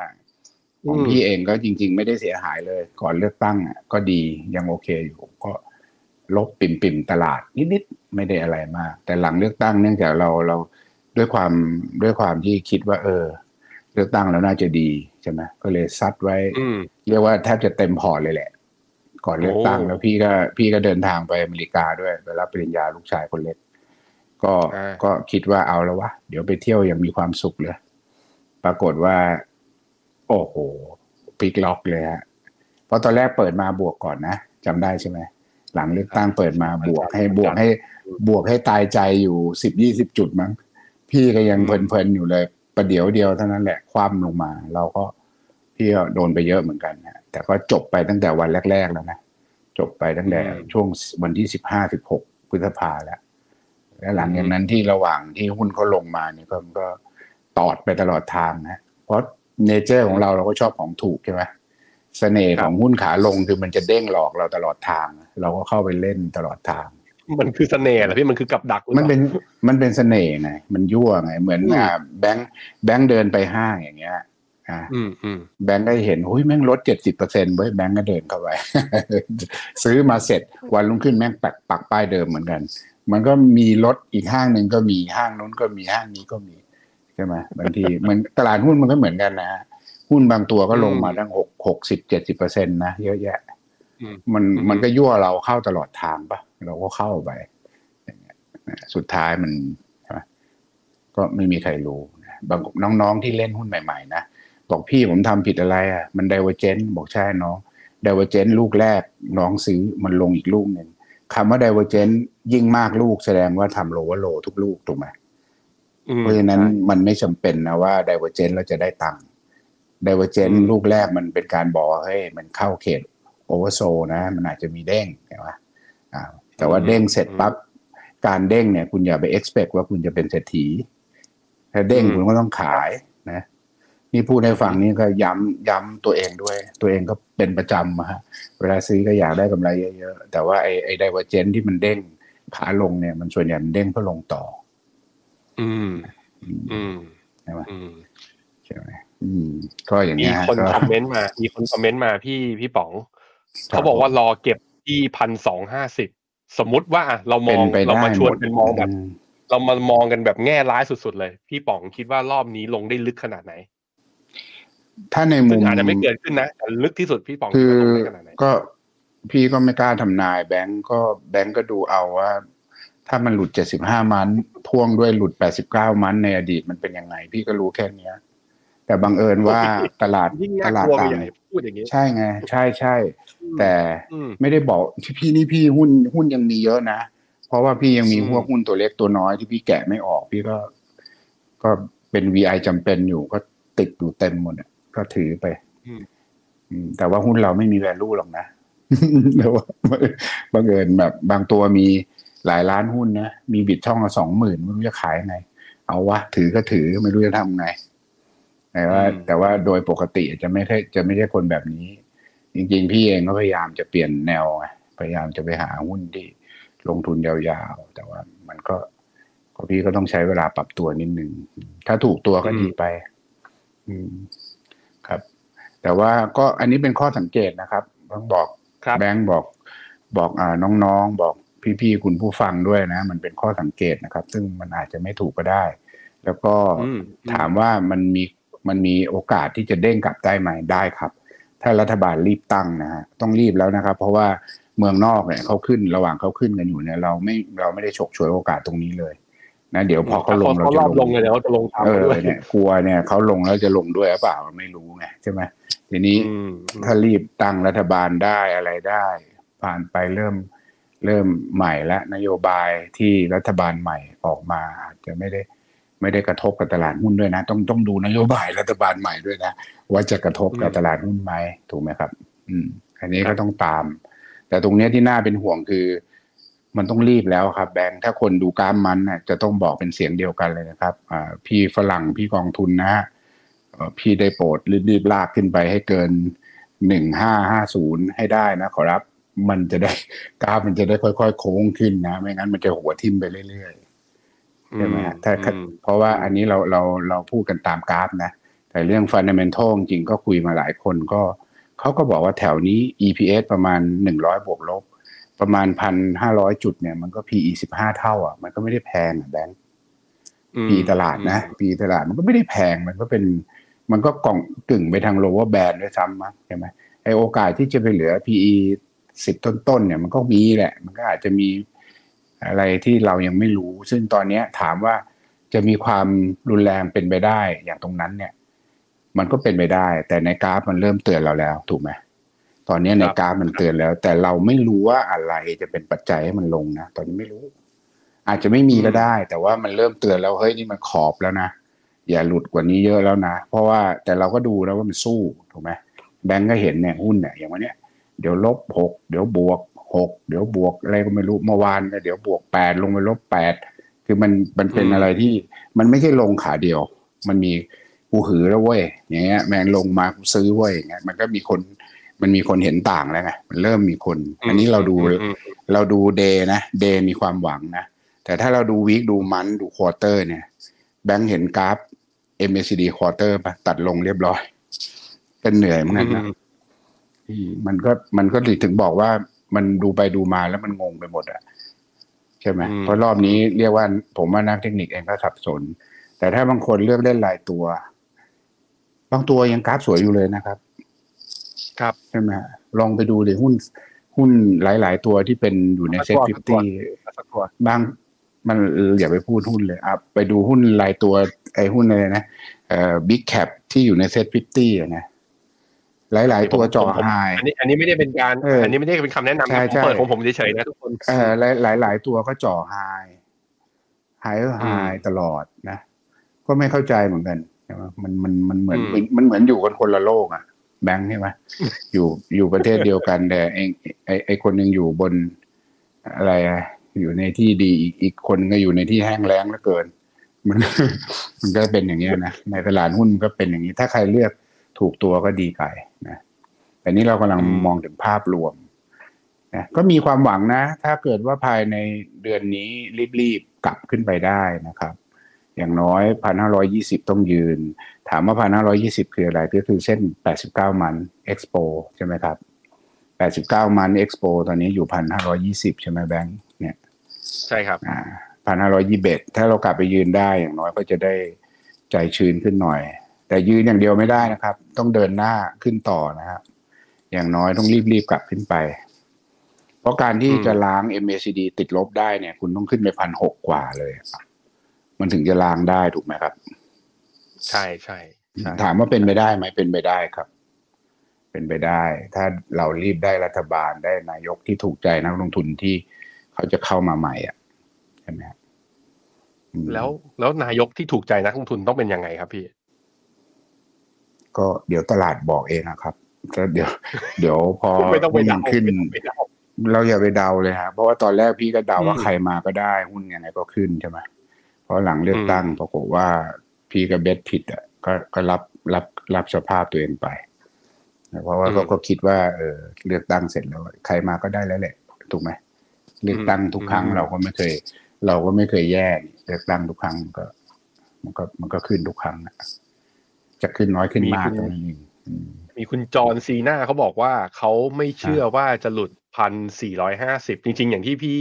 ของ
อืม
พี่เองก็จริง ๆ ไม่ได้เสียหายเลย ก่อนเลือกตั้งอะก็ดียังโอเคอยู่ก็ลบปิ่มปิ่มๆตลาดนิดๆไม่ได้อะไรมาก แต่หลังเลือกตั้งเนื่องจากเราเราด้วยความด้วยความที่คิดว่า เออ เลือกตั้งแล้วน่าจะดีใช่ไหมก็เลยซัดไว้
อืม
เรียกว่าแทบจะเต็มพอร์ตเลยแหละ ก่อนเลือกตั้ง
โอ้
แล้วพี่ก็พี่ก็เดินทางไปอเมริกาด้วยไปรับปริญญาลูกชายคนเล็ก ก็
อ่า
ก็คิดว่าเอาแล้ววะเดี๋ยวไปเที่ยวยังมีความสุขเลย ปรากฏว่า โอ้โหพลิกล็อกเลยฮะเพราะตอนแรกเปิดมาบวกก่อนนะจำได้ใช่ไหมหลังเลือกตั้งเปิดมาบวกให้บวกให้บวกให้ตายใจอยู่สิบยี่สิบจุดมั้งพี่ก็ยังเพลินๆอยู่เลยประเดี๋ยวเดียวเท่านั้นแหละคว่ำลงมา เราก็พี่ก็โดนไปเยอะเหมือนกันนะแต่ก็จบไปตั้งแต่วันแรก ๆ แล้วนะจบไปตั้งแต่
อืม
ช่วงวันที่สิบห้าสิบหกพฤษภาแล้ว และหลังจากนั้นที่ระหว่างที่หุ้นเขาลงมาเนี่ยก็ก็ตอดไปตลอดทางนะเพราะเนเจอร์ของเราเราก็ชอบของถูกใช่ไหมเสน่ห์
ครั
ข
บ
องหุ้นขาลงคือมันจะเด้งหลอกเราตลอดทาง เราก็เข้าไปเล่นตลอดทาง
มันคือเสน่ห์เหรอพี่มันคือกับดักหรือ
มัน
เป
เป็น
ล่า
มันเป็นเสน่ห์ไงมันยั่วไงเหมือน
อืม
อ่าแบงค์แบงค์เดินไปห้างอย่างเงี้ยอ่า
อืมอืม
แบงค์ก็เห็นหุ้ยแม่งลดเจ็ดสิบเปอร์เซ็นต์เว้ยแบงค์ก็เดินเข้าไป ซื้อมาเสร็จวันรุ่งขึ้นแม่งปักปักป้ายเดิมเหมือนกัน มันก็มีรถอีกห้างหนึ่งก็มีห้างนู้นก็มีห้างนี้ก็มีใช่ไหมบางทีมันตลาดหุ้นมันก็เหมือนกันนะฮะหุ้นบางตัวก็ลงมาตั้งหกหกสิบเจ็ดสิบเปอร์เซ็นต์นะเยอะแยะ
อืม
มัน
อืม
มันก็ยั่วเราเข้าตลอดทางปะเราก็เข้าไปอย่างเงี้ยนะสุดท้ายมันใช่ไหมก็ไม่มีใครรู้นะบางน้องๆที่เล่นหุ้นใหม่ๆนะบอกพี่ผมทำผิดอะไรอะ มัน divergence บอกใช่น้อง divergence ลูกแรกน้องซื้อมันลงอีกลูกหนึ่ง คำว่า divergence ยิ่งมากลูกแสดงว่าทำ lower low ทุกลูกถูกไหม
อืม
เพราะฉะนั้น
ใช่
มันไม่จำเป็นนะว่า divergence เราจะได้ตังค์divergence อื
ม
ลูกแรกมันเป็นการบอกว่าเฮ้ยมันเข้าเขต oversold นะ มันอาจจะมีเด้งใช่ไหมอ่าแต่ว่าเด้งเสร็จปั๊บการเด้งเนี่ย คุณอย่าไป expect ว่าคุณจะเป็นเศรษฐีถ้าเด้งคุณก็ต้องขายนะ นี่พูดให้ฟังนี่ก็ย้ำย้ำตัวเองด้วย ตัวเองก็เป็นประจำอะฮะเวลาซื้อก็อยากได้กำไรเยอะๆ แต่ว่าไอ้ไอ้ divergence ที่มันเด้งขาลงเนี่ยมันส่วนใหญ่มันเด้งเพื่อลงต่อ
อืม
อืม
อืม
ใช่ไหม
อืม
ใช่ไหมอืมก็อย่าง
มี
เงี้ยฮะ
คน
ก็
คอมเมนต์มา มีคนคอมเมนต์มาพี่พี่ป๋อง
ครับ
เขาบอกว่ารอเก็บที่พันสองห้าสิบสมมุติว่าอะเราม
เป็
อนง
ไป
เรา
ได้
มาชวน
หมด
เป็นมองแบบ
อืม
เรามามองกันแบบแง่ร้ายสุดๆเลย พี่ป๋องคิดว่ารอบนี้ลงได้ลึกขนาดไหน
ถ้าในมุ
ซึ่ง
ม
อาจจะไม่เกิดขึ้นนะแต่ลึกที่สุดพี่ป๋อง
คื
คิด
อ
ว่าลงได้ขนาดไหน
ก็พี่ก็ไม่กล้าทำนาย แบงก์ก็แบงก์ก็ดูเอาว่า ถ้ามันหลุดเจ็ดสิบห้ามัน พ่วงด้วยหลุดแปดสิบเก้ามันในอดีตมันเป็นยังไง พี่ก็รู้แค่เนี้ย แต่บังเอิญว่าตลาด
ยิ่ง
ต
น่า
ลากด
ลัวไป
ต่าง
ใหญ่พูดอย่างนี้
ใช่ไง ใช่ใช่แต่
อืม
ไม่ได้บอกที่พี่นี่พี่หุ้นหุ้นยังมีเยอะนะ เพราะว่าพี่ยังมี
อืม
พวกหุ้นตัวเล็กตัวน้อยที่พี่แกะไม่ออก พี่ก็ก็เป็น VI จำเป็นอยู่ก็ติดอยู่เต็มหมดอะ ก็ถือไป
อืม
อืมแต่ว่าหุ้นเราไม่มี value หรอกนะแต่ว่าบังเอิญแบบ บางตัวมีหลายล้านหุ้นนะ มีบิดช่องละสองหมื่นไม่รู้จะขายยังไง เอาวะ ถือก็ถือไม่รู้จะทำไงแต่ว่า
อืม
แต่ว่าโดยปกติจะไม่ใช่จะไม่ใช่คนแบบนี้ จริง ๆ พี่เองก็พยายามจะเปลี่ยนแนวไงพยายามจะไปหาหุ้นที่ลงทุนยาวๆ แต่ว่ามันก็ก็พี่ก็ต้องใช้เวลาปรับตัวนิดนึง ถ้าถูกตัวก็ดีไป อืมครับ แต่ว่าก็อันนี้เป็นข้อสังเกตนะครับต้องบอก
ครับ
แบงค์บอกบอกอ่าน้องๆ บอกพี่ๆคุณผู้ฟังด้วยนะ มันเป็นข้อสังเกตนะครับ ซึ่งมันอาจจะไม่ถูกก็ได้ แล้วก็
อืม
ถามว่ามันมีมันมีโอกาสที่จะเด้งกลับได้ไหมได้ครับ ถ้ารัฐบาลรีบตั้งนะฮะต้องรีบแล้วนะครับ เพราะว่าเมืองนอกเนี่ยเขาขึ้นระหว่างเขาขึ้นกันอยู่เนี่ยเราไม่เราไม่ได้ฉกฉวยโอกาสตรงนี้เลย นะเดี๋ยวพอเขาลงเรา
เขา
จะ
รอบ
ล
ล
ง
งเลยเดี๋ยวเขาจะลงตาม
เอ
มา
อ
ด้วย
เนี่ยกลัวเนี่ยเขาลงแล้วจะลงด้วยหรือเปล่าไม่รู้ไงใช่ไหมทีนี้
อืม
ถ้ารีบตั้งรัฐบาลได้อะไรได้ ผ่านไปเริ่มเริ่มใหม่และนโยบายที่รัฐบาลใหม่ออกมาอาจจะไม่ได้ไม่ได้กระทบกับตลาดหุ้นด้วยนะ ต้องต้องดูนโยบายรัฐบาลใหม่ด้วยนะว่าจะกระทบกับตลาดหุ้นไหมถูกไหมครับ อืม อันนี้ก็ต้องตาม แต่ตรงเนี้ยที่น่าเป็นห่วงคือ มันต้องรีบแล้วครับ แบงค์ถ้าคนดูกล้ามมันน่ะจะต้องบอกเป็นเสียงเดียวกันเลยนะครับอ่าพี่ฝรั่งพี่กองทุนนะฮะเอ่อพี่ได้โปรดรีบๆลากขึ้นไปให้เกินหนึ่งห้าห้าศูนย์ให้ได้นะ ขอรับมันจะได้กราฟมันจะได้ค่อยๆ โค้งขึ้นนะไม่งั้นมันจะหัวทิ่มไปเรื่อยๆใช่ไหมฮะถ้า
อืม
เพราะว่าอันนี้เราเราเราพูดกันตามกราฟนะ แต่เรื่องฟันเดเมนทัลจริงๆก็คุยมาหลายคนก็เขาก็บอกว่าแถวนี้ EPS ประมาณหนึ่งร้อยบวกลบ ประมาณพันห้าร้อยจุดเนี่ยมันก็ PE สิบห้าเท่าอะมันก็ไม่ได้แพงอะแบงค์
อืม
PE ตลาดนะ PE ตลาดมันก็ไม่ได้แพงมันก็เป็น มันก็กล่องกึ่งไปทาง lower band ด้วยซ้ำมั้งใช่ไหมไอโอกาสที่จะไปเหลือ PE สิบต้นๆเนี่ยมันก็มีแหละ มันก็อาจจะมีอะไรที่เรายังไม่รู้ ซึ่งตอนเนี้ยถามว่าจะมีความรุนแรงเป็นไปได้อย่างตรงนั้นเนี่ย มันก็เป็นไปได้ แต่ในกราฟมันเริ่มเตือนเราแล้วถูกไหม ตอนนี้ในกราฟมันเตือนแล้ว แต่เราไม่รู้ว่าอะไรจะเป็นปัจจัยให้มันลงนะ ตอนนี้ไม่รู้ อาจจะไม่มีก็ได้ แต่ว่ามันเริ่มเตือนแล้วเฮ้ยนี่มันขอบแล้วนะอย่าหลุดกว่านี้เยอะแล้วนะ เพราะว่าแต่เราก็ดูแล้วว่ามันสู้ถูกไหมแบงก์ก็เห็นเนี่ยหุ้นเนี่ยอย่างวันเนี้ยเดี๋ยวลบหกเดี๋ยวบวกหกเดี๋ยวบวกอะไรก็ไม่รู้เมื่อวานก็เดี๋ยวบวกแปดลงไปลบแปดคือมันมันเป็น
อืม
อะไรที่มันไม่ใช่ลงขาเดียว มันมีกูหือแล้วเว้ยอย่างเงี้ย แม่งลงมากูซื้อเว้ยอย่างเงี้ยมันก็มีคน มันมีคนเห็นต่างแล้วไงมันเริ่มมีคน อันนี้เราดู
อืมอืม
เราดู day นะ day มีความหวังนะ แต่ถ้าเราดู week ดูมันดู quarter เนี่ย แบงค์เห็นกราฟ MACD ควอเตอร์ปะตัดลงเรียบร้อยก็เหนื่อยเหมือนกันนะอืมมันก็มันก็ถึงบอกว่ามันดูไปดูมาแล้วมันงงไปหมดอะใช่ไหม
อืม
เพราะรอบนี้เรียกว่า ผมว่านักเทคนิคเองก็สับสน แต่ถ้าบางคนเลือกเล่นรายตัว บางตัวยังกราฟสวยอยู่เลยนะครับ
ครับ
ใช่ไหมฮะลองไปดูเลยหุ้นหุ้นหลาย ๆ ตัวที่เป็นอยู่ใน
สัก
เซ็ต
ตัว
ฟิ
สั
ฟ
กตัว
ตี้
สักตัว
บางมันเอออย่าไปพูดหุ้นเลยอะไปดูหุ้นรายตัวไอ้หุ้นอะไรนะเอ่อบิ๊กแคปที่อยู่ในเซ็ตฟิฟตี้อะนะ หลาย ๆ ตัวจ่อ
ผม
ไฮ
อันนี้ อันนี้ไม่ได้เป็นการ
เอออั
อันนี้ไม่ได้เป็นคำแนะนำ
ใช่
นะผม
ใช่
เปิดของผมเฉยๆนะทุกคน
เออหลายหลายหลายตัวก็จ่อไฮไฮเออไฮ
อืม
ตลอดนะ ก็ไม่เข้าใจเหมือนกันใช่ไหมมันมันมันเหมือน
อืม
มันเหมือนอยู่กันคนละโลกอะ แบงค์ใช่ไหมอยู่อยู่ประเทศเดียวกัน แต่ไอไอไอคนหนึ่งอยู่บนอะไรอะอยู่ในที่ดีอีกอีกคนก็อยู่ในที่แห้งแล้งเหลือเกิน มันมันก็เป็นอย่างเงี้ยนะในตลาดหุ้นก็เป็นอย่างนี้ ถ้าใครเลือกถูกตัวก็ดีไปนะแต่นี่เรากำลัง
อืม
มองถึงภาพรวมนะก็มีความหวังนะ ถ้าเกิดว่าภายในเดือนนี้รีบๆกลับขึ้นไปได้นะครับ อย่างน้อยพันห้าร้อยี่สิบต้องยืน ถามว่าพันห้าร้อยี่สิบคืออะไรก็คือเส้นแปดสิบเก้ามันเอ็กซ์โปใช่ไหมครับแปดสิบเก้ามันเอ็กซ์โปตอนนี้อยู่พันห้าร้อยี่สิบใช่ไหมแบงค์เนี่ย
ใช่ครับ
อ่าพันห้าร้อยี่เบถ้าเรากลับไปยืนได้อย่างน้อยก็จะได้ใจชื้นขึ้นหน่อย แต่ยืนอย่างเดียวไม่ได้นะครับ ต้องเดินหน้าขึ้นต่อนะครับอย่างน้อยต้องรีบๆกลับขึ้นไป เพราะการที่
อืม
จะล้าง MACD ติดลบได้เนี่ย คุณต้องขึ้นไปพันหกกว่าเลยครับ มันถึงจะล้างได้ถูกไหมครับ
ใช่ใช่ใช่
ถามว่าเป็นไปได้ไหมเป็นไปได้ครับ เป็นไปได้ ถ้าเรารีบได้รัฐบาลได้นายกที่ถูกใจนักลงทุนที่เขาจะเข้ามาใหม่อะใช่ไหมครับอืม
แล้วแล้วนายกที่ถูกใจนักลงทุนต้องเป็นยังไงครับพี่
ก็เดี๋ยวตลาดบอกเองนะครับก็เดี๋ยว เดี๋ยวพอ
ไม่ต้องไป
หุ้น
เดา
มันขึ้น
ไม่ต้องไปเดา
เราอย่าไปเดาเลยฮะเพราะว่าตอนแรกพี่ก็เดาว่า
อืม
ใครมาก็ได้หุ้นยังไงก็ขึ้นใช่ไหม เพราะหลังเลือกตั้งปรากฏว่าพี่กับเบสผิดอะก็ก็รับรับรับสภาพตัวเองไป เพราะว่าเขาก็คิดว่าเออเลือกตั้งเสร็จแล้ว ใครมาก็ได้แล้วแหละถูกไหมเลือกตั้งทุกครั้งเราก็ไม่เคย เราก็ไม่เคยแย่นี่เลือกตั้งทุกครั้งก็ มันก็มันก็ขึ้นทุกครั้งอะจะขึ้นน้อยขึ้นมาก
มีคุณ
เท่านั้นเองอืม
มีคุณจอห์นซีนาเขาบอกว่าเขาไม่เชื่อว่าจะหลุดพันสี่ร้อยห้าสิบจริง ๆ อย่างที่พี่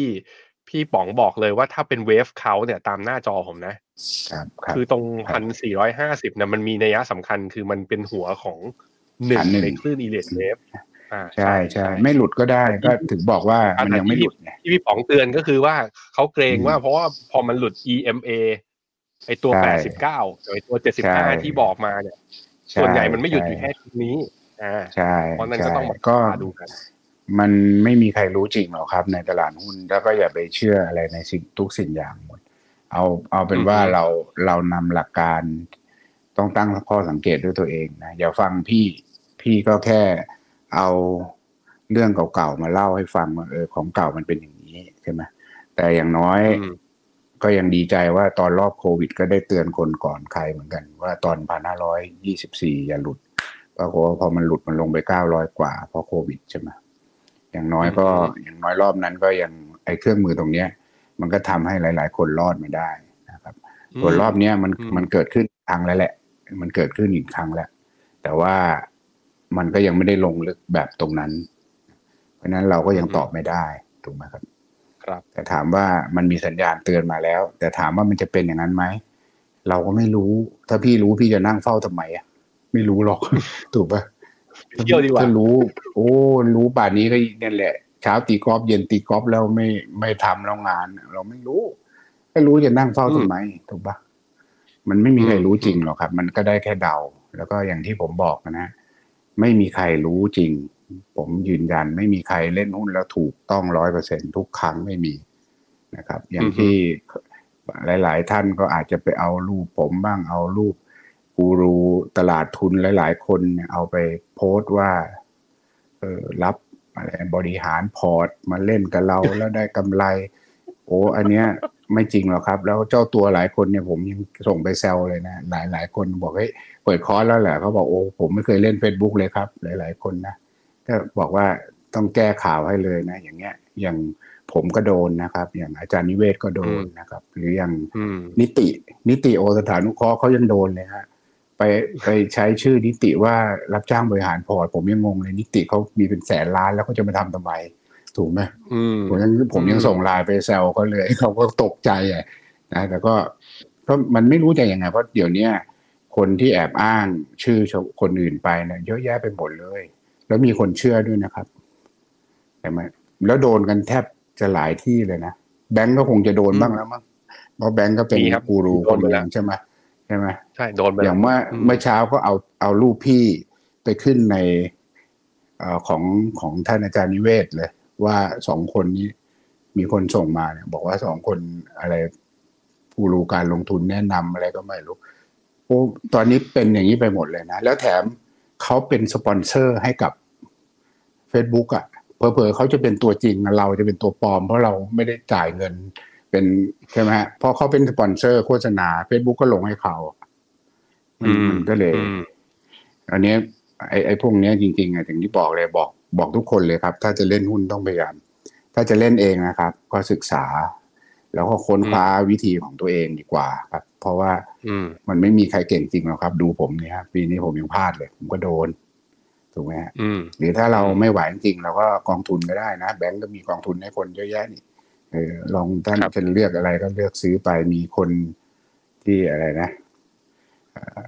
พี่ป๋องบอกเลยว่าถ้าเป็นเวฟเขาเนี่ยตามหน้าจอผมนะ
ครับครับ
คือตรง
ครั
พั
บ
นสี่ร้อยห้าสิบเนี่ยมันมีนัยสำคัญคือมันเป็นหัวของหนึ่ง
อันหนึ่ง
ในคลื่นอีเลดเวฟอ่า
ใช่ใช่ไม่หลุดก็ได้ก็ถึงบอกว่ามันยังไม่หลุดไง
ที่พี่ป๋องเตือนก็คือว่าเขาเกรง
อืม
ว่าเพราะว่าพอมันหลุด EMA ไอตัว
ใช่
แปดสิบเก้าไอตัวเจ็ดสิบ
ใช่
ห้าที่บอกมาเนี่ย ส่วนใหญ่มันไม่หยุดอยู่แค่ตรงนี้ อ่า
ใช่
เพราะนั้นก็
ใช่
ต้องมา
ก็
ดูกัน
มันไม่มีใครรู้จริงหรอกครับ ในตลาดหุ้นแล้วก็อย่าไปเชื่ออะไรในสิ่งทุกสิ่งอย่างหมด เอาเอาเป็นว่า
อือฮึ
เราเรานำหลักการต้องตั้งข้อสังเกตด้วยตัวเองนะอย่าฟังพี่พี่ก็แค่เอาเรื่องเก่าๆมาเล่าให้ฟังว่าเออของเก่ามันเป็นอย่างนี้ใช่ไหมแต่อย่างน้อย
อืม
ก็ยังดีใจว่าตอนรอบโควิด ก็ได้เตือนคนก่อนใครเหมือนกัน ว่าตอนพันห้าร้อยยี่สิบสี่อย่าหลุดปรากฏว่าพอมันหลุดมันลงไปเก้าร้อยกว่าเพราะโควิดใช่ไหม อย่างน้อยก็
อืม
อย่างน้อยรอบนั้นก็ยังไอ้เครื่องมือตรงเนี้ย มันก็ทำให้หลาย ๆ คนรอดมาได้นะครับส่วนรอบเนี้ยมัน
อืม
มันเกิดขึ้นอีกครั้งแล้วแหละ มันเกิดขึ้นอีกครั้งแล้ว แต่ว่ามันก็ยังไม่ได้ลงลึกแบบตรงนั้น เพราะฉะนั้นเราก็ยังตอบไม่ได้ถูกไหมครับ
ครับ
แต่ถามว่ามันมีสัญญาณเตือนมาแล้ว แต่ถามว่ามันจะเป็นอย่างนั้นไหมเราก็ไม่รู้ ถ้าพี่รู้พี่จะนั่งเฝ้าทำไมอะ ไม่รู้หรอก ถูกปะ
เที่ยวดีกว่า
ถ้ารู้ โอ้รู้ป่านนี้ก็เนี่ยแหละเช้าตีกอล์ฟเย็นตีกอล์ฟแล้วไม่ไม่ทำแล้วงาน เราไม่รู้ไม่รู้จะนั่งเฝ้าทำไมถูกปะมันไม่มีใครรู้จริงหรอกครับ มันก็ได้แค่เดา แล้วก็อย่างที่ผมบอกนะไม่มีใครรู้จริง ผมยืนยัน ไม่มีใครเล่นหุ้นแล้วถูกต้องร้อยเปอร์เซ็นทุกครั้งไม่มีนะครับ อย่างที่หลาย ๆ ท่านก็อาจจะไปเอารูปผมบ้างเอารูป กูรูตลาดทุนหลาย ๆ คนเนี่ยเอาไปโพสต์ว่าเออรับอะไรบริหารพอร์ตมาเล่นกับเราแล้วได้กำไร โอ้อันเนี้ยไม่จริงหรอกครับ แล้วเจ้าตัวหลายคนเนี่ยผมยังส่งไปแซวเลยนะหลายหลายๆคนบอกเฮ้ยเปิดคอร์สแล้วแหละเขาบอกโอ้ผมไม่เคยเล่น Facebook เลยครับ หลาย ๆ คนนะก็บอกว่าต้องแก้ข่าวให้เลยนะ อย่างเงี้ยอย่างผมก็โดนนะครับ อย่างอาจารย์นิเวศน์ก็โดนนะครับ หรืออย่าง
อืม
นิติ นิติโอสถานุเคราะห์เขายังโดนเลยฮะ ไปไปใช้ชื่อนิติว่ารับจ้างบริหารพอร์ตผมยังงงเลยนิติเขามีเป็นแสนล้านแล้วเขาจะมาทำทำไมถูกไหม
อืม
ผมยังผมยัง
อืม
ส่งไลน์ไปแซวเขาเลยเขาก็ตกใจอะนะแต่ก็ก็มันไม่รู้จะยังไง เพราะเดี๋ยวเนี้ยคนที่แอบอ้างชื่อคนอื่นไปเนี่ยเยอะแยะไปหมดเลย แล้วมีคนเชื่อด้วยนะครับใช่ไหมแล้วโดนกันแทบจะหลายที่เลยนะแบงก์ก็คงจะโดนบ้างแล้วมั้งเพราะแบงก์ก็เป็น
มีครับ
กูรู
โด
คนน
ไป
ห
แล้
นึ่
ว
งใช่ไหมใช่ไหม
ใช่โดนไป
อย่างเมื่อ
อืม
เมื่อเช้าก็เอาเอารูปพี่ไปขึ้นในเอ่อของของท่านอาจารย์นิเวศเลย ว่าสองคนนี้มีคนส่งมาเนี่ย บอกว่าสองคนอะไรผู้รู้การลงทุนแนะนำอะไรก็ไม่รู้โอ้ตอนนี้เป็นอย่างนี้ไปหมดเลยนะ แล้วแถมเขาเป็นสปอนเซอร์ให้กับ Facebook อะ่ะเผลอๆเขาจะเป็นตัวจริงเราจะเป็นตัวปลอม เพราะเราไม่ได้จ่ายเงิน เป็นใช่ไหมฮะเพราะเขาเป็นสปอนเซอร์โฆษณา Facebook ก็ลงให้เขามันมันก็เลย
อืม
อันเนี้ยไอ้ไอ้พวกเนี้ยจริงๆอะถึงที่บอกเลยบอกบอกทุกคนเลยครับ ถ้าจะเล่นหุ้นต้องพยายามถ้าจะเล่นเองนะครับ ก็ศึกษา แล้วก็ค้นคว้าวิธีของตัวเองดีกว่าครับ เพราะว่า
อืม
มันไม่มีใครเก่งจริงหรอกครับ ดูผมเนี่ยครับปีนี้ผมยังพลาดเลย ผมก็โดนถูกไหมฮะ
อืม
หรือถ้าเราไม่ไหวจริงเราก็กองทุนก็ได้นะ แบงก์ก็มีกองทุนให้คนเยอะแยะนี่ เออลองท่าน
ครับ
จะเลือกอะไรก็เลือกซื้อไปมีคนที่อะไรนะเอ่อ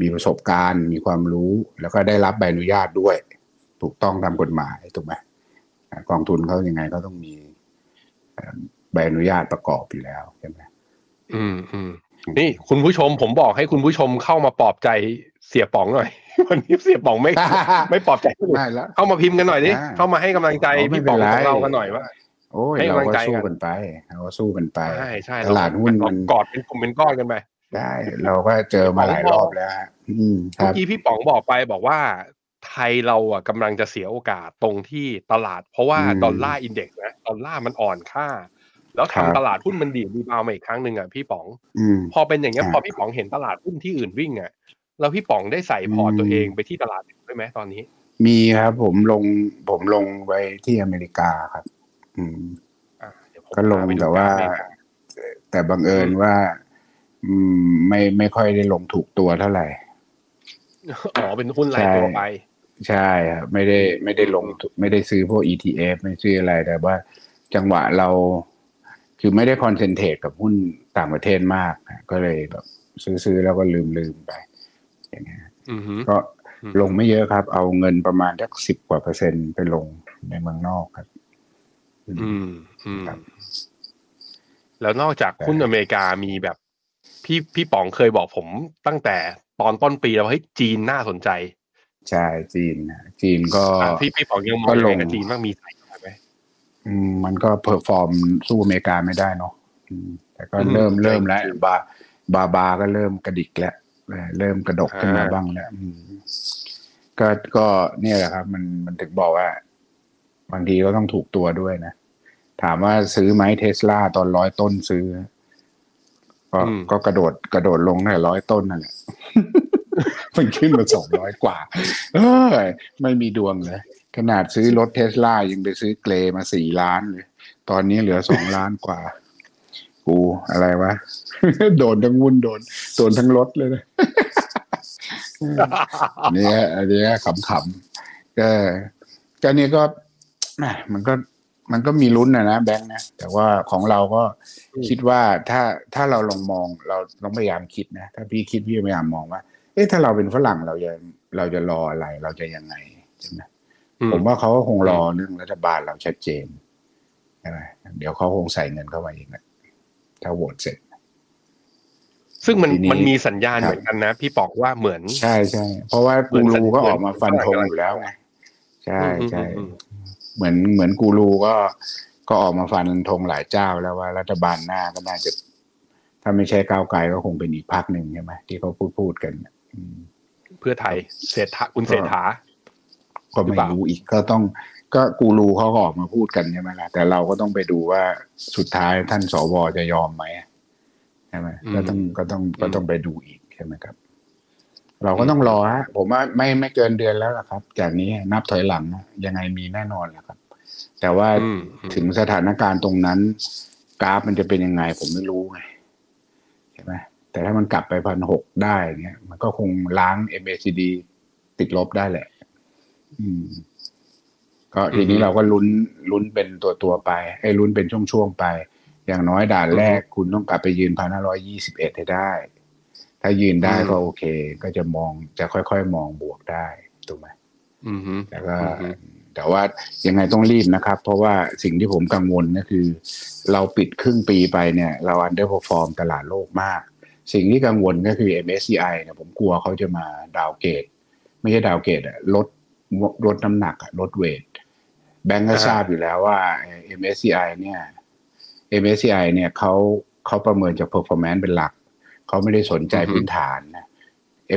มีประสบการณ์มีความรู้ แล้วก็ได้รับใบอนุญาตด้วย ถูกต้องตามกฎหมายถูกไหมอ่ากองทุนเขายังไงก็ต้องมีเอ่อใบอนุญาตประกอบอยู่แล้วใช่ไหม
อืมอืมนี่คุณผู้ชมผมบอกให้คุณผู้ชมเข้ามาปลอบใจเสียป๋องหน่อยวันนี้เสียป๋องไม่ไม่ปลอบใจคนอื่น
ได้แล้ว
เข้ามาพิมพ์กันหน่อยดิ
อ่า
เข้ามาให้กำลังใจ
อ๋อไม่
พี่ป๋อง
เป็นไร
ของเรากันหน่อยว่า
โอ้ย
ให้
เรา
กำลัง
ก็
ใจ
สู้
กัน
กันไปเราก็สู้กันไป
ใช่ใช่
ตลาดหุ้น
เรา
มัน
กอดเป็นกลุ่มเป็นก้อนกันไป
ได้ เราก็เจอมาหลายรอบแล้วฮะอืมค
เมื่
รั
อบกี้พี่ป๋องบอกไปบอกว่า ไทยเราอะกำลังจะเสียโอกาสตรงที่ตลาด เพราะว่า
อืม
ดอลลาร์อินเด็กซ์นะดอลลาร์มันอ่อนค่า แล้ว
ครั
ทำ
บ
ตลาดหุ้นมันดีดรีบาวด์มาอีกครั้งหนึ่งอะพี่ป๋อง
อืม
พอเป็นอย่างเงี้ย
ครับ
พอพี่ป๋องเห็นตลาดหุ้นที่อื่นวิ่งอะแล้วพี่ป๋องได้ใส่พอร์ต
อืม
ตัวเองไปที่ตลาดอื่นด้วยไหมตอนนี้
มีครับผมลงผมลงไปที่อเมริกาครับ อืม
อะเดี๋ยวผม
ก็ลง
พาไปดู
แต่ว่า
กรฟเลย
แต่บังเอิญว่า อืม ไม่ไม่ค่อยได้ลงถูกตัวเท่าไหร่
อ๋อเป็นหุ้นรายตัวไป
ใช่ครับไม่ได้ไม่ได้ลงทุนไม่ได้ซื้อพวก ETF ไม่ซื้ออะไรแต่ว่า จังหวะเราคือไม่ได้คอนเซนเทรตกับหุ้นต่างประเทศมากนะก็เลยแบบ ซื้อซื้อแล้วก็ลืมลืมไป อย่างเงี้ย
อือฮึ
ก็
อืม
ลงไม่เยอะครับ เอาเงินประมาณสักสิบกว่าเปอร์เซ็นต์ไปลงในเมืองนอกครับ
อืมอืม
ครับ
แล้วนอกจากหุ้นอเมริกามีแบบ พี่พี่ป๋องเคยบอกผมตั้งแต่ตอนต้นปีแล้วว่าเฮ้ยจีนน่าสนใจ
ใช่จีนนะจีนก็
อะพี่พี่ป๋องยังมอง
ก็
ยัง
ล
ไง
ง
กับจีนบ้างมีใส่เข้าไปไหม
อืมมันก็ perform สู้อเมริกาไม่ได้เนาะอืมแต่ก็
อืม
เริ่ม
ใช่
เริ่มแล้ว
จริง
BABA ก็เริ่มกระดิกแล้วเออเริ่มกระดกขึ้นมา
อ่า
บ้างแล้วอืมก็ก็เนี่ยแหละครับ มันมันถึงบอกว่า บางทีก็ต้องถูกตัวด้วยนะ ถามว่าซื้อไหมเทสลาตอนร้อยต้นซื้อ ก็ก็กระโดดกระโดดลงในร้อยต้นนั่นแหละมันขึ้นมาสองร้อยกว่า เออไม่มีดวงเลย ขนาดซื้อรถเทสลายังไปซื้อเกรมาสี่ล้านเลย ตอนนี้เหลือสองล้านกว่า กูอะไรวะ โดนทั้งวุ่นโดนโดนทั้งรถเลยนะอันนี้อันนี้ขำๆก็ก็นี่ก็แห ม่มันก็มันก็มีลุ้นนะนะแบงค์นะ แต่ว่าของเราก็คิดว่าถ้าถ้าเราลองมองเราต้องพยายามคิดนะ ถ้าพี่คิดพี่พยายามมองว่า เอ๊ะถ้าเราเป็นฝรั่งเราจะเราจะรออะไร เราจะยังไงใช่ไหม
อืม
ผมว่าเขาก็คงรอเรื่องรัฐบาลเราชัดเจนใช่ไหมเดี๋ยวเขาคงใส่เงินเข้ามาเองแหละถ้าโหวตเสร็จ
ซึ่งมัน
ทีนี้
มันมีสัญญาณ
ครับ
เหมือนกันนะ พี่ป๋องว่าเหมือน
ใช่ใช่เพราะว่า
เหมื
กู
อนสัญ
รูก็
เหมื
อ
อน
อกมาฟันธงอยู่แล้วไงใช่
อืม
ใช่
อืมอืม
เหมือนเหมือนกูรูก็ก็ออกมาฟันธงหลายเจ้าแล้วว่ารัฐบาลหน้าก็น่าจะ ถ้าไม่ใช่ก้าวไกลก็คงเป็นอีกพรรคหนึ่งใช่ไหมที่เขาพูดพูดกันอืม
เพื่อไทยเศรษฐาคุณเศรษฐา
ก็
หรือ
ไม่
เปล่า
รู้อีกก็ต้อง ก็กูรูเขาก็ออกมาพูดกันใช่ไหมล่ะแต่เราก็ต้องไปดูว่าสุดท้ายท่านสวจะยอมไหมใช่ไหมก็ต้องก็ต้องก็ต้องไปดูอีกใช่ไหมครับ เราก็ต้องรอฮะผมว่าไม่ไม่เกินเดือนแล้วล่ะครับ จากนี้นับถอยหลังนะยังไงมีแน่นอนแหละครับ แต่ว่า
อืมอืม
ถึงสถานการณ์ตรงนั้น กราฟมันจะเป็นยังไง ผมไม่รู้ไงใช่ไหมแต่ถ้ามันกลับไปพันหกได้เนี่ยมันก็คงล้าง MACD ติดลบได้แหละ อืม ก็ทีนี้เราก็ลุ้นลุ้นเป็นตัวตัวๆไปไอ้ลุ้นเป็นช่วงๆไป อย่างน้อยด่านแรกคุณต้องกลับไปยืนพันห้าร้อยยี่สิบเอ็ดให้ได้ ถ้ายืนได้ก็โอเค ก็จะมองจะค่อยๆมองบวกได้ถูกไหม
อืมฮึ
แล้วก็
อือฮึ
แต่ว่ายังไงต้องรีบนะครับ เพราะว่าสิ่งที่ผมกังวลก็คือ เราปิดครึ่งปีไปเนี่ยเรา underperform ตลาดโลกมาก สิ่งที่กังวลก็คือ MSCI เนี่ยผมกลัวเขาจะมาดาวเกต ไม่ใช่ดาวเกตอะลดลดน้ำหนักอะลดเวทแบงก์ก็ทราบอยู่แล้วว่า MSCI เนี่ย MSCI เนี่ยเขาเขาประเมินจาก performance เป็นหลัก เขาไม่ได้สนใจพื้นฐานนะ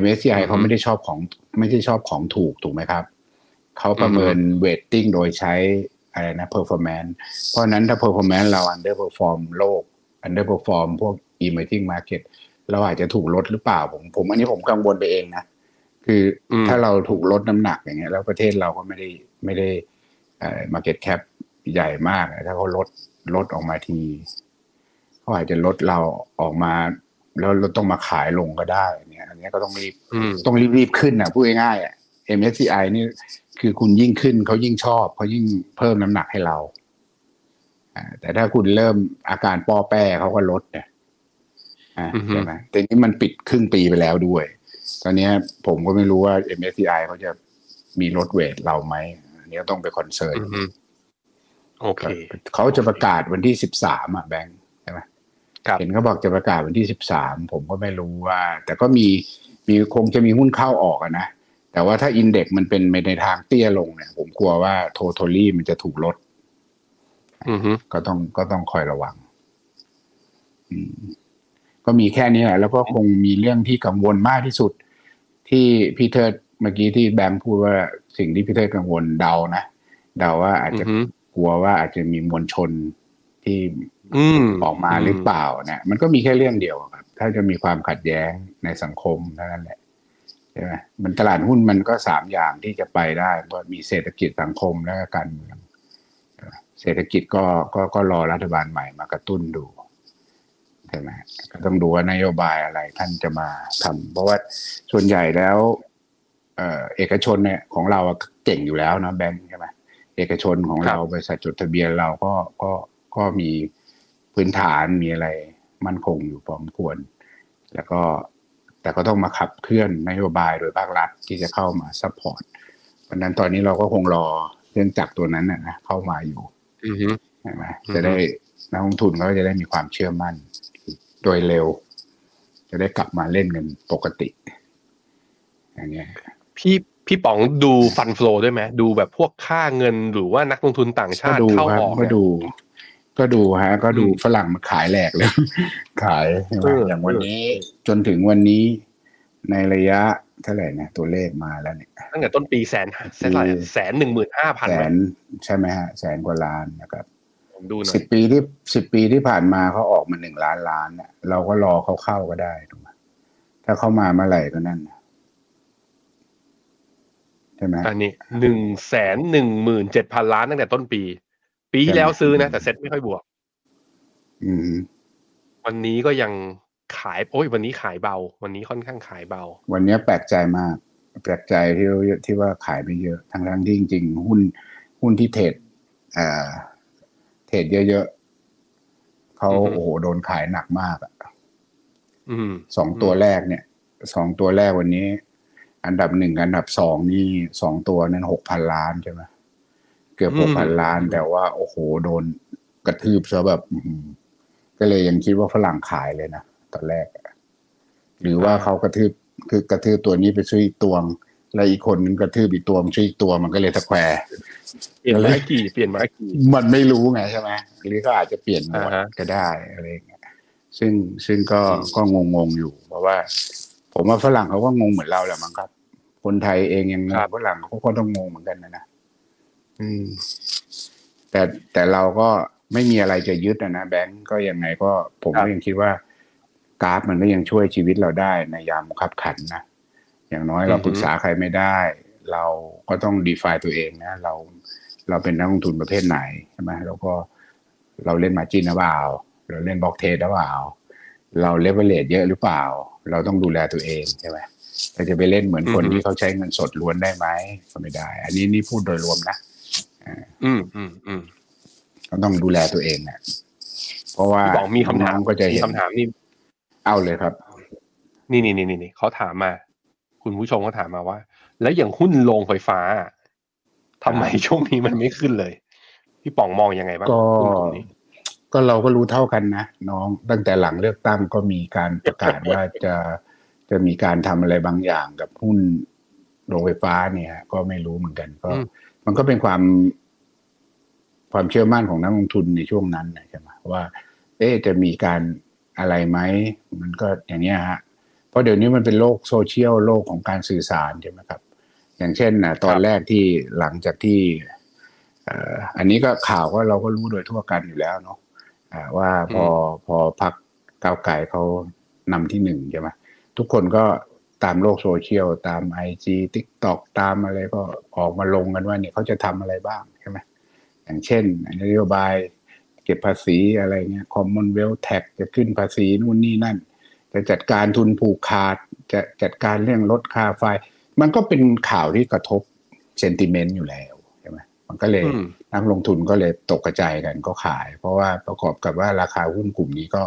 MSCI เขาไม่ได้ชอบของไม่ได้ชอบของถูกถูกไหมครับ เขาประเมินเวทติ้งโดยใช้อะไรนะ performance เพราะฉะนั้นถ้า performance เรา underperform โลก underperform พวก emerging market เราอาจจะถูกลดหรือเปล่าผมผมอันนี้ผมกังวลไปเองนะ คืออ
ม
ถ้าเราถูกลดน้ำหนักอย่างเงี้ย แล้วประเทศเราก็ไม่ได้ไม่ได้เอ่อ market cap ใหญ่มากอะถ้าเขาลดลดออกมาทีเขาอาจจะลดเราออกมาแล้วเราต้องมาขายลงก็ได้เนี่ย อันเนี้ยก็ต้องรีบ
อืม
ต้องรีบๆขึ้นนะพูดง่ายๆอะ MSCI นี่ คือคุณยิ่งขึ้นเขายิ่งชอบเขายิ่งเพิ่มน้ำหนักให้เราอ่าแต่ถ้าคุณเริ่มอาการป้อแป้เขาก็ลดเนี่ยอ่า
อือฮึ
ใช่ไหมแต่นี่มันปิดครึ่งปีไปแล้วด้วย ตอนเนี้ยผมก็ไม่รู้ว่า MSCI เขาจะมีลดเวทเราไหมอันนี้ก็ต้องไปคอนเซิร์น
อืมฮึโอเค
เขาจะประกาศวันที่สิบสามอะแบงค์ใช่ไหม
ครับ
เห็นเขาบอกจะประกาศวันที่สิบสามผมก็ไม่รู้ว่า แต่ก็มีมีคงจะมีหุ้นเข้าออกอะนะ แต่ว่าถ้าอินเด็กซ์มันเป็นไปในทางเตี้ยลงเนี่ย ผมกลัวว่าโททอลี่มันจะถูกลด
อืมฮึ
ก็ต้องก็ต้องคอยระวังอืมก็มีแค่นี้แหละแล้วก็คงมีเรื่องที่กังวลมากที่สุด ที่พี่เทิดเมื่อกี้ที่แบงค์พูดว่าสิ่งที่พี่เทิดกังวลเดานะเดาว่าอาจ
อื
จะ
มฮึ
กลัวว่าอาจจะมีมวลชนที่
อืม
ออกมาหรือเปล่าเนี่ยมันก็มีแค่เรื่องเดียวครับ ถ้าจะมีความขัดแย้งในสังคมเท่านั้นแหละ ใช่ไหมมันตลาดหุ้นมันก็สามอย่างที่จะไปได้ว่ามีเศรษฐกิจสังคมและก็การเมืองใช่ไหมเศรษฐกิจก็ก็ก็รอรัฐบาลใหม่มากระตุ้นดูใช่ไหมก็ต้องดูว่านโยบายอะไรท่านจะมาทำเพราะว่าส่วนใหญ่แล้ว เอ่อเอกชนเนี่ยของเราอะเก่งอยู่แล้วนะแบงค์ใช่ไหมเอกชนของเราบริษัทจดทะเบียนเราก็ก็ก็มีพื้นฐานมีอะไรมั่นคงอยู่พอสมควร แล้วก็ แต่ก็ต้องมาขับเคลื่อนนโยบายโดยภาครัฐที่จะเข้ามา support เพราะฉะนั้นตอนนี้เราก็คงรอเครื่องจักรตัวนั้นนะนะเข้ามาอยู่
อืมฮึ
ใช่ไหม
อือฮึ
จะได้นักลงทุนเขาจะได้มีความเชื่อมั่น โดยเร็ว จะได้กลับมาเล่นกันปกติอย่างเงี้ย
พี่พี่ป๋องดูฟันฟลอด้วยไหมดูแบบพวกค่าเงินหรือว่านักลงทุนต่างชาติ
ก็ดู
เข้า
ครับ
ออก
ก็
เนี่ย
ดู ก็ดูฮะ ก็ดู
อืม
ฝรั่งมาขายแหลกเลย ขายใช่ไหม
เออ
อย่างวันนี้ จนถึงวันนี้ ในระยะเท่าไหร่นะตัวเลขมาแล้วเนี่ย
ตั้งแต่ต้นปีแสนแสนเท่าไหร่แสนหนึ่งหมื่นห้าพัน
แสนใช่ไหมฮะ แสนกว่าล้านนะครับ
ผมดูหน่อ
สิ
ย
บปีที่สิบปีที่ผ่านมาเขาออกมาหนึ่งล้านล้านเนี่ยเราก็รอเขาเข้าก็ได้ถูกไหมถ้าเข้ามาเมื่อไหร่ก็นั่นน่ะใช่ไหม
อันนี้หนึ่งแสนหนึ่งหมื่นเจ็ดพันล้านตั้งแต่ต้นปี ปีที่แล้วซื้อนะ แต่เซ็ตไม่ค่อยบวก
อืม
วันนี้ก็ยังขาย โอ้ย วันนี้ขายเบา วันนี้ค่อนข้างขายเบา
วันนี้แปลกใจมาก แปลกใจที่ที่ว่าขายไม่เยอะทั้งทั้งๆที่จริงๆ หุ้นหุ้นที่เทรดเอ่อเทรดเยอะๆเขา
อือฮึ
โอ้โหโดนขายหนักมากอะ
อืม
สองตัวแรกเนี่ยสองตัวแรกวันนี้ อันดับหนึ่งอันดับสองนี่สองตัวนั้นหกพันล้านใช่ไหมเกือบ
อื
ห
ม
กพันล้าน แต่ว่า โอ้โหโดนกระทืบซะแบบอื้อหือก็เลยยังคิดว่าฝรั่งขายเลยนะตอนแรกอะหรือว่าเขากระทืบคือกระทืบตัวนี้ไปช่วยอีกตวง แล้วอีกคนนึงกระทืบอีกตัวมันช่วยอีกตัวมันก็เลยตะแควร์
เปลี่ยนไม้กี่เปลี่ยนไม้กี่
มันไม่รู้ไงใช่ไหมหรือก็อาจจะเปลี่ยนหมวด
อ่าฮะ
ก็ได้อะไรอย่างเงี้ยซึ่งซึ่งก็
อืม
ก็งงงๆอยู่ เพราะว่า ผมว่าฝรั่งเขาก็งงเหมือนเราแหละมั้งครับ คนไทยเองยังงงฝรั่งเขาก็ต้องงงเหมือนกันนะนะอืม แต่แต่เราก็ไม่มีอะไรจะยึดนะนะแบงก์ก็ยังไงก็ผมก็ยังคิดว่ากราฟมันก็ยังช่วยชีวิตเราได้ในยามขับขันนะอย่างน้อยเราปรึกษาใครไม่ได้ เราก็ต้อง define ตัวเองนะ เราเราเป็นนักลงทุนประเภทไหนใช่ไหมเราก็เราเล่น margin หรือเปล่า เราเล่น block trade หรือเปล่า เราเลเวลเลตเยอะหรือเปล่า เราต้องดูแลตัวเองใช่ไหมเราจะไปเล่นเหมือนคน
อือฮึ
ที่เขาใช้เงินสดล้วนได้ไหมก็ไม่ได้ อันนี้นี่พูดโดยรวมนะ
อืมอืมอืม
ก็ต้องดูแลตัวเองนะเพราะว่า
พี่ป๋องมีคำถาม
น้องก็จะ
มี
เห็น
คำถามนี่
เอาเลยครับ
นี่นี่นี่นี่นี่เขาถามมา คุณผู้ชมเขาถามมาว่า แล้วอย่างหุ้นโรงไฟฟ้าอะทำไมช่วงนี้มันไม่ขึ้นเลย พี่ป๋องมองยังไงบ้าง
ก็
หุ้นกลุ่มนี้
ก็เราก็รู้เท่ากันนะน้องตั้งแต่หลังเลือกตั้งก็มีการประกาศว่าจะจะมีการทำอะไรบางอย่างกับหุ้นโรงไฟฟ้าเนี่ย ก็ไม่รู้เหมือนกันก็
อื ม
มันก็เป็นความความเชื่อมั่นของนักลงทุนในช่วงนั้นนะใช่ไหมว่าเอ๊ะจะมีการอะไรไหมมันก็อย่างเนี้ยฮะเพราะเดี๋ยวนี้มันเป็นโลกโซเชียลโลกของการสื่อสารใช่ไหมครับ อย่างเช่นนะตอนแรกที่หลังจากที่เอ่ออันนี้ก็ข่าวก็เราก็รู้โดยทั่วกันอยู่แล้วเนาะอ่าว่าพอพอพักก้าวไก่เขานำที่หนึ่งใช่ไหมทุกคนก็ ตามโลกโซเชียลตาม IG TikTok ตามอะไรก็ออกมาลงกันว่าเนี่ยเขาจะทำอะไรบ้างใช่ไหมอย่างเช่นนโยบายเก็บภาษีอะไรเงี้ย คำว่า Wealth Tax จะขึ้นภาษีนู่นนี่นั่น จะจัดการทุนผูกขาด จะจัดการเรื่องลดค่าไฟ มันก็เป็นข่าวที่กระทบ sentiment อยู่แล้วใช่ไหมมันก็เลย
อืม
นักลงทุนก็เลยตกกระจายกันก็ขาย เพราะว่าประกอบกับว่าราคาหุ้นกลุ่มนี้ก็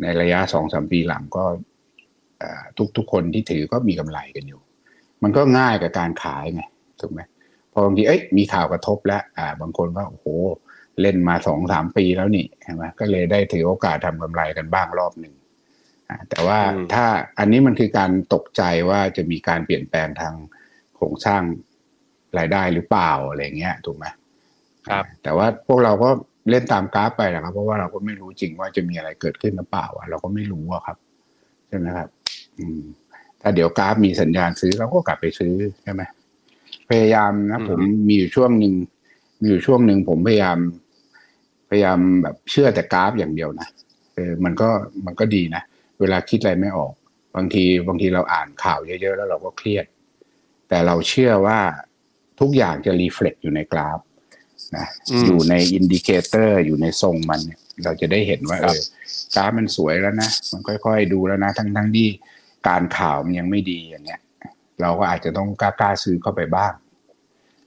ในระยะสองสามปีหลังก็ ทุกทุกๆคนที่ถือก็มีกำไรกันอยู่ มันก็ง่ายกับการขายไงถูกไหมพอบางทีเอ้ยมีข่าวกระทบแล้วอ่า บางคนก็โอ้โหเล่นมาสองสามปีแล้วนี่ใช่ไหมก็เลยได้ถือโอกาสทำกำไรกันบ้างรอบหนึ่งอ่าแต่ว่า
อืม
ถ้าอันนี้มันคือการตกใจว่าจะมีการเปลี่ยนแปลงทางโครงสร้างรายได้หรือเปล่าอะไรเงี้ยถูกไหม
ครับ
แต่ว่าพวกเราก็เล่นตามกราฟไปนะครับ เพราะว่าเราก็ไม่รู้จริงว่าจะมีอะไรเกิดขึ้นหรือเปล่าอะเราก็ไม่รู้อะครับใช่ไหมครับอืม ถ้าเดี๋ยวกราฟมีสัญญาณซื้อเราก็กลับไปซื้อใช่ไหมพยายามนะ
อืม
ผมมีอยู่ช่วงหนึ่งมีอยู่ช่วงหนึ่งผมพยายาม พยายามแบบเชื่อแต่กราฟอย่างเดียวนะเออมันก็มันก็ดีนะเวลาคิดอะไรไม่ออก บางทีบางทีเราอ่านข่าวเยอะๆแล้วเราก็เครียด แต่เราเชื่อว่าทุกอย่างจะ reflect อยู่ในกราฟนะ
อืม
อยู่ใน indicator อยู่ในทรงมันเนี่ยเราจะได้เห็นว่า
ครับเอ
อกราฟมันสวยแล้วนะ มันค่อยๆดูแล้วนะ ทั้งทั้งๆที่ การข่าวมันยังไม่ดีอย่างเงี้ย เราก็อาจจะต้องกล้าๆซื้อเข้าไปบ้าง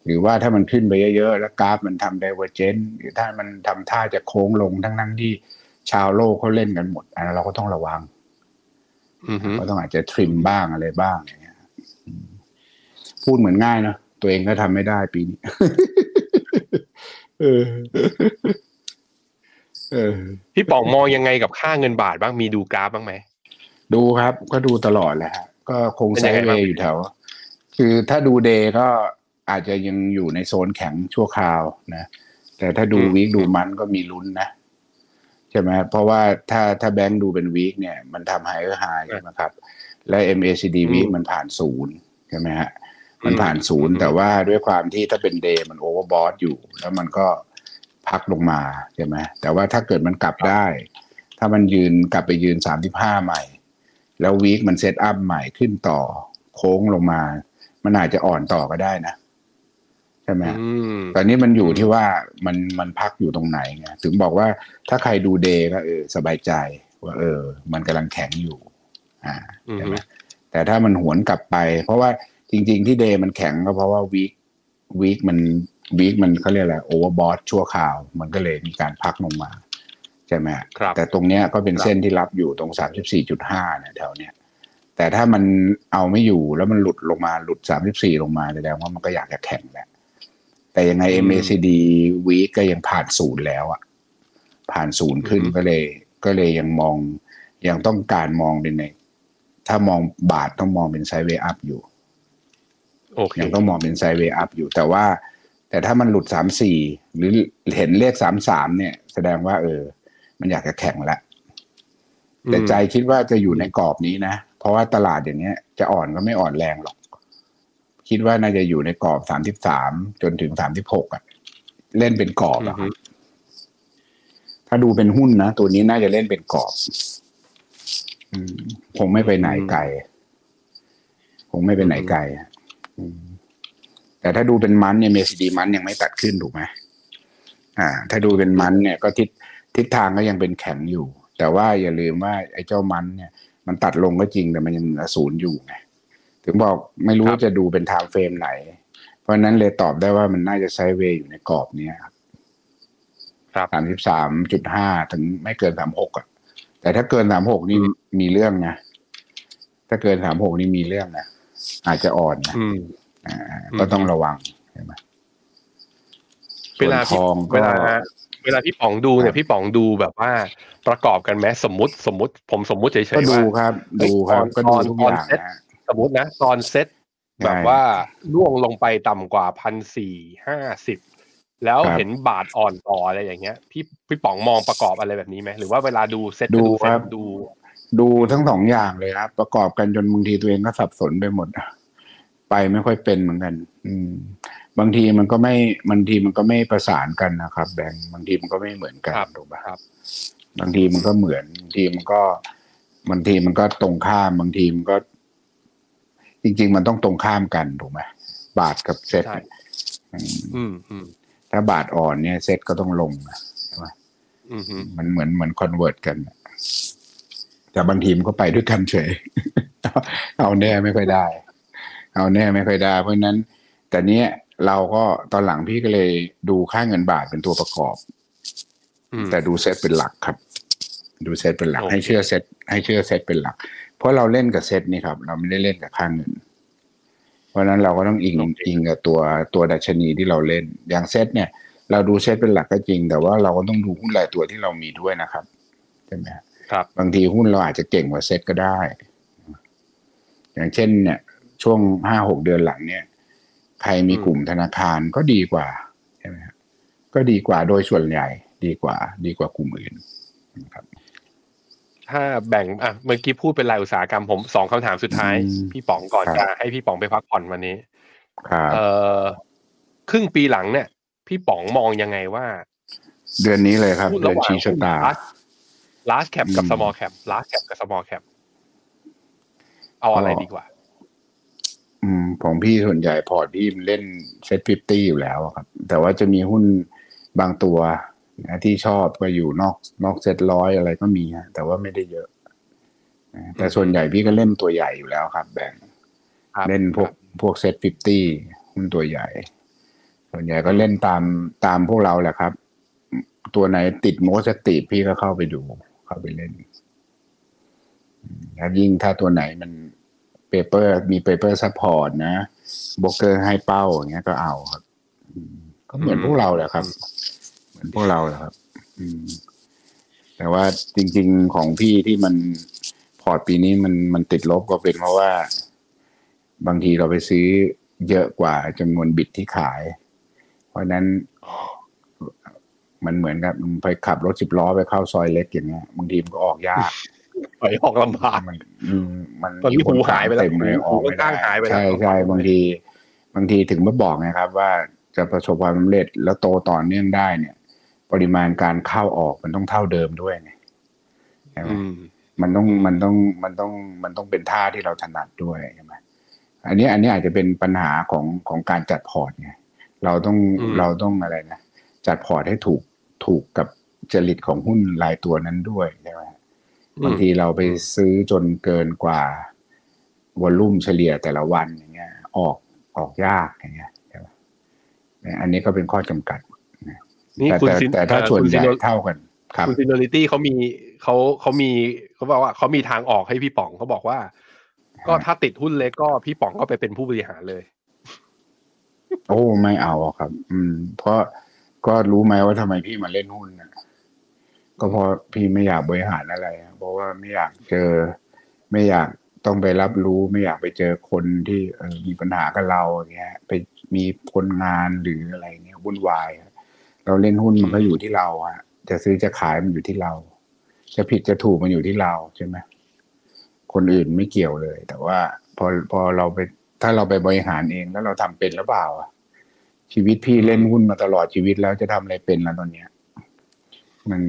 หรือว่าถ้ามันขึ้นไปเยอะๆ แล้วกราฟมันทำ d i เวอร์เจนหรือถ้ามันทำท่าจะโค้งลงทั้งๆที่ชาวโลกเขาเล่นกันหมดอันนั้นเราก็ต้องระวัง
อือฮึ
ก็ต้องอาจจะ trim บ้างอะไรบ้างอย่างเงี้ยอืมพูดเหมือนง่ายเนอะตัวเองก็ทำไม่ได้ปีนี้เออเออ
พี่ป๋องมองยังไงกับค่าเงินบาทบ้างมีดูกราฟบ้างไหม
ดูครับ ก็ดูตลอดแหละฮะก็คง
เป็น
sideway
ยังไง
ด์เว
บ้าง
อยู่แถว คือถ้าดู day ก็อาจจะยังอยู่ในโซนแข็งชั่วคราวนะ แต่ถ้าดู
อืม
week ดูมันก็มีลุ้นนะใช่ไหมเพราะว่าถ้าถ้าแบงค์ดูเป็น week เนี่ย มันทำ higher high ใช่ไหมครับ และ MACD week มันผ่านศูนย์ใช่ไหมฮะมันผ่านศูนย์แต่ว่าด้วยความที่ถ้าเป็น day มัน overbought อยู่ แล้วมันก็พักลงมาใช่ไหมแต่ว่าถ้าเกิดมันกลับได้ ถ้ามันยืนกลับไปยืนสามสิบห้าใหม่ แล้ว week มัน setup ใหม่ขึ้นต่อโค้งลงมา มันอาจจะอ่อนต่อก็ได้นะใช่ไหม
อืม
ตอนนี้มันอยู่ที่ว่ามันมันพักอยู่ตรงไหนไงถึงบอกว่าถ้าใครดู day ก็เออสบายใจ ว่า เออ มันกำลังแข็งอยู่ อ่า
อือฮึ
ใช่ไหมแต่ถ้ามันหวนกลับไป เพราะว่าจริง ๆ ที่เดย์มันแข็งก็เพราะว่าวีควีคมันวีคมันเขาเรียกอะไรโอเวอร์บอทชั่วคราว มันก็เลยมีการพักลงมา ใช่ไหม
ครับ
แต่ตรงเนี้ยก็เป็น
ครับ
เส้นที่รับอยู่ตรงสามสิบสี่จุดห้าเนี่ยแถวเนี้ยแต่ถ้ามันเอาไม่อยู่แล้วมันหลุดลงมาหลุดสามสิบสี่ลงมาแสดงว่ามันก็อยากจะแข็งแหละแต่ยังไง
อืม
MACD วีคก็ยังผ่านศูนย์แล้วอะผ่านศูนย์ขึ้น
อือฮึ
ก็เลย ก็เลยยังมองยังต้องการมองในใน ถ้ามองบาทต้องมองเป็นไซด์เวย์อัพอยู่
โอเค
ยังต้องมองเป็นไซด์เวย์อัพอยู่ แต่ว่า แต่ถ้ามันหลุดสามสี่หรือเห็นเลขสามสามเนี่ย แสดงว่า เออ มันอยากจะแข็งแล้วแต่ใจคิดว่าจะอยู่ในกรอบนี้นะ เพราะว่าตลาดอย่างเนี้ย จะอ่อนก็ไม่อ่อนแรงหรอก คิดว่าน่าจะอยู่ในกรอบสามสิบสามจนถึงสามสิบหกอะ เล่นเป็นกรอบ
อื
อะ
อฮึ
ถ้าดูเป็นหุ้นนะ ตัวนี้น่าจะเล่นเป็นกรอบอืมคงไม่ไปไหนไกลคงไม่เป็นไหนไกลอะอืมแต่ถ้าดูเป็นมันเนี่ยเมซิดีมันยังไม่ตัดขึ้นถูกไหมอ่า ถ้าดูเป็นมันเนี่ย ก็ทิศ ทิศทางก็ยังเป็นแข็งอยู่ แต่ว่าอย่าลืมว่าไอ้เจ้ามันเนี่ย มันตัดลงก็จริงแต่มันยังเหนือศูนย์อยู่ไงถึงบอกไม่รู้
ครับ
จะดูเป็น time frame ไหน เพราะฉะนั้นเลยตอบได้ว่ามันน่าจะ sideway อยู่ในกรอบเนี้ยครับ
ครับ
สามสิบสามจุดห้าถึงไม่เกินสามหกอะ แต่ถ้าเกินสามหกนี่มีเรื่องนะถ้าเกินสามหกนี่มีเรื่องนะอาจจะอ่อนนะ
อืม
อ่า
อืม
ก็ต้องระวังใช่ไหม
เวลา
ส่
พี่
ป๋องก็
เวลาเวลาพี่ป๋องดูเนี่ยพี่ป๋องดูแบบว่าประกอบกันไหมสมมติสมมติ ผมสมมุติเฉย
ก็
ๆ
ดู
ว่า
ครับ
เฮ้ย
ดูครับ
ต
ก็
อน
ดู
ตอน
ทุกอย่าง
ตอนเซ็ต
นะ
สมมตินะตอนเซ็ต
ใช่
แบบว่าล่วงลงไปต่ำกว่าพันสี่ห้าสิบแล้ว
ครับ
เห็นบาทอ่อนต่ออะไรอย่างเงี้ย พี่พี่ป๋องมองประกอบอะไรแบบนี้ไหมหรือว่าเวลาดูเซ็ต
ดู
เซ็
ครั
ต
บ
ดู
ดูทั้งสองอย่างเลยครับ ประกอบกันจนบางทีตัวเองก็สับสนไปหมดไปไม่ค่อยเป็นเหมือนกัน อืม บางทีมันก็ไม่บางทีมันก็ไม่ประสานกันนะครับแบงค์บางทีมันก็ไม่เหมือนกัน
ครับ
ถูกปะ
ครับ
บางทีมันก็เหมือนบางทีมันก็บางทีมันก็ตรงข้ามบางทีมันก็ จริง ๆ มันต้องตรงข้ามกันถูกไหมบาทกับเซต
ใช่
อืม
อืมอืม
ถ้าบาทอ่อนเนี่ยเซตก็ต้องลงนะใช่ไหม
อืมอืม
มันเหมือนเหมือน convert กันแต่บางทีมันก็ไปด้วยกันเฉย เอาแน่ไม่ค่อยได้ เอาแน่ไม่ค่อยได้ เพราะฉะนั้น แต่เนี้ย เราก็ตอนหลังพี่ก็เลยดูค่าเงินบาทเป็นตัวประกอบ
อืม
แต่ดูเซตเป็นหลักครับ ดูเซตเป็นหลัก
โอเค
ให้เชื่อเซตให้เชื่อเซตเป็นหลัก เพราะเราเล่นกับเซตนี่ครับ เราไม่ได้เล่นกับค่าเงิน เพราะฉะนั้นเราก็ต้องอิงอิงกับตัวตัวดัชนีที่เราเล่น อย่างเซตเนี่ย เราดูเซตเป็นหลักก็จริง แต่ว่าเราก็ต้องดูหุ้นรายตัวที่เรามีด้วยนะครับใช่ไหมฮะ
ครับ
บางทีหุ้นเราอาจจะเก่งกว่าเซตก็ได้ อย่างเช่นเนี่ย ช่วงห้าหกเดือนหลังเนี่ย ใครมีกลุ่มธนาคารก็ดีกว่าใช่ไหมครับก็ดีกว่าโดยส่วนใหญ่ดีกว่า ดีกว่ากลุ่มอื่นนะครับ
ถ้าแบ่งอะเมื่อกี้พูดเป็นรายอุตสาหกรรมผมสองคำถามสุดท้าย
อืม
พี่ป๋องก่อน
ครับ
จะให้พี่ป๋องไปพักผ่อนวันนี้
ครับ
เอ่อครึ่งปีหลังเนี่ย พี่ป๋องมองยังไงว่า
เดือนนี้เลยครับ
หุ้น
เดื
ระ
อน
หว่าง
ชี้ชะตา
large large cap กับ
อืม
small cap large cap กับ small cap เอาอะไร
ก็
ดีกว่า
อืมของพี่ส่วนใหญ่พอร์ตพี่มันเล่น SET Fifty อยู่แล้วครับ แต่ว่าจะมีหุ้นบางตัวนะที่ชอบก็อยู่นอกนอกเซ็ตร้อยอะไรก็มีฮะแต่ว่าไม่ได้เยอะนะแต่ส่วนใหญ่พี่ก็เล่นตัวใหญ่อยู่แล้วครับ แบง
ค์ครับ
เล่นพวกพวก SET Fifty หุ้นตัวใหญ่ ส่วนใหญ่ก็เล่นตามตามพวกเราแหละครับ ตัวไหนติด most active พี่ก็เข้าไปดู เข้าไปเล่นอืมแล้วยิ่งถ้าตัวไหนมัน paper มี paper support นะโบรกเกอร์ให้เป้าอย่างเงี้ยก็เอาครับก็เหมือนพวกเราแหละครับ เหมือนพวกเราแหละครับ อืม แต่ว่าจริง ๆของพี่ที่มันพอร์ตปีนี้มันมันติดลบก็เป็นเพราะว่า บางทีเราไปซื้อเยอะกว่าจำนวนบิตที่ขาย เพราะนั้นมันเหมือนกับไปขับรถสิบล้อไปเข้าซอยเล็กอย่างเงี้ยบางทีมันก็ออกยาก
ถอยออกลำบาก
มันอืมมัน
ตอนนี้
มีคน
หูหายไปแล้ว
เต็มเลย
หู
ออกไม่
ข้า
ได้
งๆหายไปแล้ว
ใช่ใช่บางทีบางทีถึงมาบอกนะครับ ว่าจะประสบความสำเร็จแล้วโตต่อเนื่องได้เนี่ย ปริมาณการเข้าออกมันต้องเท่าเดิมด้วยไงใช่ไหม
อืม
มันต้องมันต้องมันต้องมันต้องเป็นท่าที่เราถนัดด้วยใช่ไหมอันนี้อันนี้อาจจะเป็นปัญหาของของการจัดพอร์ตไงเราต้อง
อืม
เราต้องอะไรนะจัดพอร์ตให้ถูกถูกกับจริตของหุ้นรายตัวนั้นด้วยใช่ไหม บางทีเราไปซื้อจนเกินกว่า volume เฉลี่ยแต่ละวันอย่างเงี้ย ออกออกยากอย่างเงี้ยใช่ไหมเนี่ยอันนี้ก็เป็นข้อจำกัดนะ
นี่
แต่
คุณ
แต่
ซิน
แต่ถ้า
เอ่อ
ส่วน
คุณ
ใหญ่
ซิโน
เท่ากันครับ
คุณซินโนริตี้เขามีเขาเขามีเขาบอกว่าเขามีทางออกให้พี่ป๋องเขาบอกว่า ก็ถ้าติดหุ้นเล็กก็พี่ป๋องก็ไปเป็นผู้บริหารเลย
โอ้ไม่เอาอะครับ อืม เพราะก็รู้ไหมว่าทำไมพี่มาเล่นหุ้นนะก็เพราะพี่ไม่อยากบริหารอะไรอะเพ ราะว่าไม่อยากเจอ ไม่อยากต้องไปรับรู้ ไม่อยากไปเจอคนที่ออมีปัญหากับเราอย่างเงี้ย ไปมีคนงานหรืออะไรเงี้ยวุ่นวายเราเล่นหุ้นมันก็อยู่ที่เราอะจะซื้อจะขายมันอยู่ที่เรา จะผิดจะถูกมันอยู่ที่เราใช่ไหมคนอื่นไม่เกี่ยวเลย แต่ว่าพอพอเราไปถ้าเราไปบริหารเองแล้วเราทำเป็นหรือเปล่าอะชีวิตพี่เล่นหุ้นมาตลอดชีวิตแล้วจะทำอะไรเป็นแล้วตอนเนี้ย มัน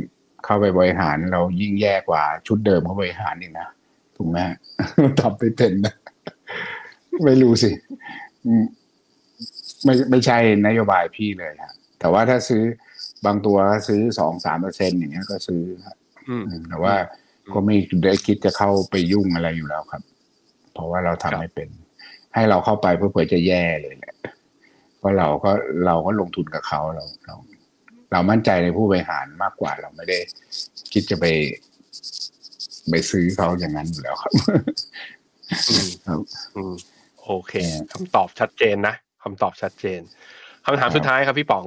เข้าไปบริหารเรายิ่งแย่กว่าชุดเดิมเขาบริหารอีกนะถูกไหมทำไปเป็นนะไม่รู้สิอืมไม่ไม่ใช่นโยบายพี่เลยครับแต่ว่าถ้าซื้อบางตัวก็ซื้อสองสามเปอร์เซ็นอย่างเงี้ยก็ซื้อครับ
อืม
แต่ว่า
อืม
ก็ไม่ได้คิดจะเข้าไปยุ่งอะไรอยู่แล้วครับ เพราะว่าเราทำ
ครับ
ไม่เป็น ให้เราเข้าไปเพื่อเผื่อจะแย่เลยแหละเพราะเราก็เราก็ลงทุนกับเขาเราเรา เรามั่นใจในผู้บริหารมากกว่าเราไม่ได้คิดจะไปไปซื้อเขาอย่างนั้นอยู่แล้วครับ
อืม
ครับ
อืมโอเค
เออ
คำตอบชัดเจนนะคำตอบชัดเจนคำถามสุดท้ายครับพี่ป๋อง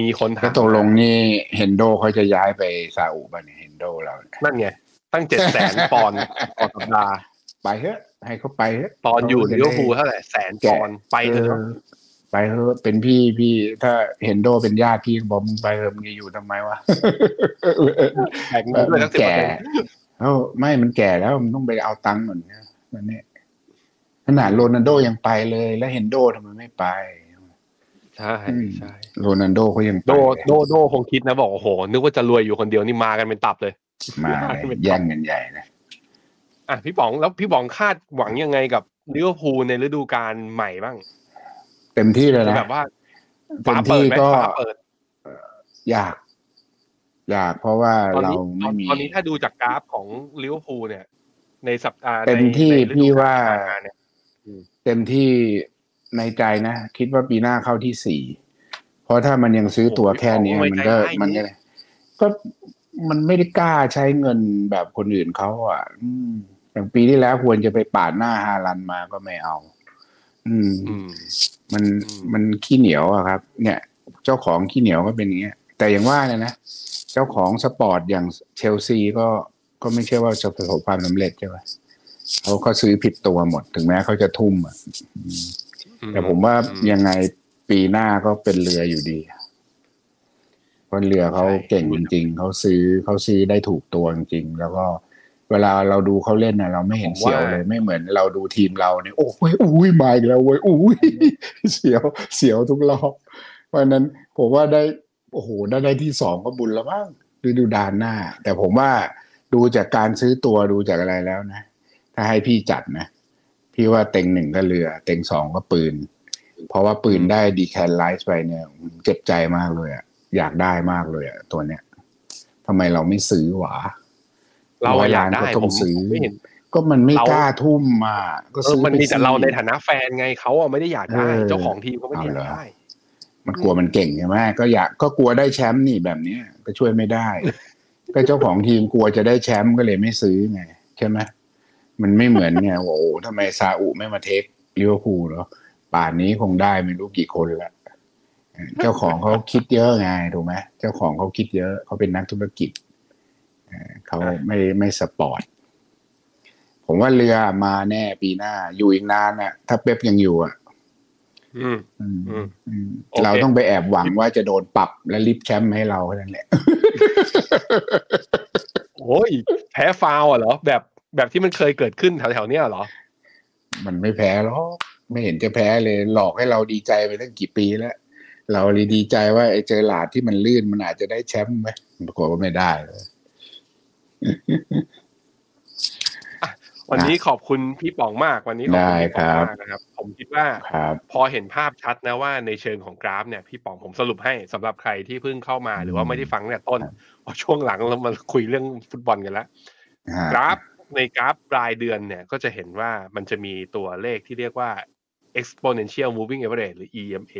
มีคนถา
ก็
ม
ตกลงนี่เฮนโดเขาจะย้ายไปซาอุป่ะเนี่ยเฮนโดเราเนี่ย
นั่นไง ตั้งเจ็ดแสนปอนด์ต่อสัปดาห์
ไปเถอะให้เขาไปเถอะ
ตอนอยู่
ขาจะ
ลิเวอ
ได้
ร์พูลเท่าไหร่แสนปอนด์ไปเถอะเนอะ
ไปเถอะเป็นพี่พี่ถ้าเฮนโดเป็นญาติพี่ก็บอกมึงไปเถอะมึงจะอยู่ทำไมวะ
แบ่งเงินด้วยทั้งสิบเปอ
แก่
ร์เซ็นต์
เอ้าไม่มันแก่แล้วมันต้องไปเอาตังค์หน่อยนะวันนี้ขนาดโรนัลโดยังไปเลย แล้วเฮนโดทำไมไม่ไป
ใช่
อืม
ใช่
โรนัลโดเขายังไป
โด
เลย
โดโดคงคิดนะบอกโอ้โหนึกว่าจะรวยอยู่คนเดียวนี่มากันเป็นตับเลย
มาเลยแย่งกันใหญ่นะ
อะพี่ป๋องแล้วพี่ป๋องคาดหวังยังไงกับลิเวอร์พูลในฤดูกาลใหม่บ้าง
เต็มที่เลยนะ
แบบว่า
เต็
ฝามเปิ
ที่
ดไหม
ก็
ฝาเปิด
อยาก อยากเพราะว่า
ตอน
เรา
นี้ต
ไม่
อน
มี
ตอนนี้ถ้าดูจากกราฟของลิเวอร์พูลเนี่ย ในสัปดาห์
เต็ม
ใน
ที่
ในฤดู
พี่ว่า
กลที่ผ่นมเนี่ย
เต็มที่ในใจนะ คิดว่าปีหน้าเข้าที่สี่เพราะถ้ามันยังซื้อตัวแค่นี้มันก็มันก็ก็มันไม่ได้กล้าใช้เงินแบบคนอื่นเขาอะอืมอย่างปีที่แล้วควรจะไปปาดหน้าฮาลันมาก็ไม่เอา อืม
อื ม
มัน
อืม
มันขี้เหนียวอะครับ เนี่ย เจ้าของขี้เหนียวก็เป็นอย่างเงี้ย แต่อย่างว่าเนี่ยนะเจ้าของสปอร์ตอย่างเชลซีก็ก็ไม่ใช่ว่าจะประสบความสำเร็จใช่ไหมเขาก็ซื้อผิดตัวหมด ถึงแม้เขาจะทุ่มอะอืมแต่ผมว่ายังไงปีหน้าก็เป็นเรืออยู่ดีเพราะเรือเขาเก่งจริงๆเขาซื้อเขาซื้อได้ถูกตัวจริงๆแล้วก็ เวลาเราดูเขาเล่นนะเราไม่เห็นเสียวเลยไม่เหมือนเราดูทีมเราเนี่ยโอ้ยอุ้ยมาอีกแล้วเว้ยอุ้ยเสียวเสียวทุกรอบเพราะฉะนั้นผมว่าได้โอ้โหได้ได้ที่สองก็บุญแล้วมั้งฤดูดานหน้า แต่ผมว่าดูจากการซื้อตัวดูจากอะไรแล้วนะ ถ้าให้พี่จัดนะ พี่ว่าเต็งหนึ่งก็เรือ เต็งสองก็ปืน เพราะว่าปืนได้ดีแคนไลท์ไปเนี่ยเจ็บใจมากเลยอะอยากได้มากเลยอะตัวเนี้ยทำไมเราไม่ซื้อหวะ
เราอะอยากได้
ร้อยล้านก็ต้
ผ
อง
ม
ซื้อ
ผมไม่เห็น
ก็มันไม่
เรา
กล้าทุ่มมาก็
เออ
ซื้อ
มัน
ไป
มีแต่
สิ
เราในฐานะแฟนไงเขาอะไม่ได้อยากได้
เออ
เจ้าของทีมเขาไม่ได้อยาก
เอาเหรอ
ได้
มันกลัวมันเก่งใช่ไหมก็อยากก็กลัวได้แชมป์นี่แบบเนี้ยก็ช่วยไม่ได้ ก็เจ้าของทีมกลัวจะได้แชมป์ก็เลยไม่ซื้อไงใช่ไหมมันไม่เหมือนไงโอ้โหทำไมซาอุไม่มาเทคลิเวอร์พูลเหรอป่านนี้คงได้ไม่รู้กี่คนละเจ้าของเขาคิดเยอะไงถูกไหมเจ้าของเขาคิดเยอะเขาเป็นนักธุรกิจ เอ่อเขาไม่ไม่สปอร์ต ผมว่าเรือมาแน่ปีหน้า อยู่อีกนานน่ะถ้าเป๊ปยังอยู่อะ
อืม
อืม
อืม
อืม
โอเค
เราต้องไปแอบหวังว่าจะโดนปรับและรีบแชมป์ให้เราแค่นั้นแหละ
โอ้ยแพ้ฟาวล์อะเหรอ แบบแบบที่มันเคยเกิดขึ้นแถวๆเนี้ยเหรอ
มันไม่แพ้หรอกไม่เห็นจะแพ้เลย หลอกให้เราดีใจไปตั้งกี่ปีแล้ว เราเลยดีใจว่าไอ้เจอหลาดที่มันลื่นมันอาจจะได้แชมป์ไหมปรากฏว่าไม่ได้เลย
วันนี้ขอบคุณพี่ป๋องมากวันนี้ขอบคุณพี่ป๋องมากนะครับ ผมคิดว่า
ครับ
พอเห็นภาพชัดนะว่าในเชิงของกราฟเนี่ยพี่ป๋องผมสรุปให้สำหรับใครที่เพิ่งเข้ามาหรือว่าไม่ได้ฟังตั้งแต่ต้น
ครับ
เพราะช่วงหลังเรามาคุยเรื่องฟุตบอลกันแล้ว
ฮะ
กราฟในกราฟรายเดือนเนี่ยก็จะเห็นว่ามันจะมีตัวเลขที่เรียกว่า exponential moving average หรือ EMA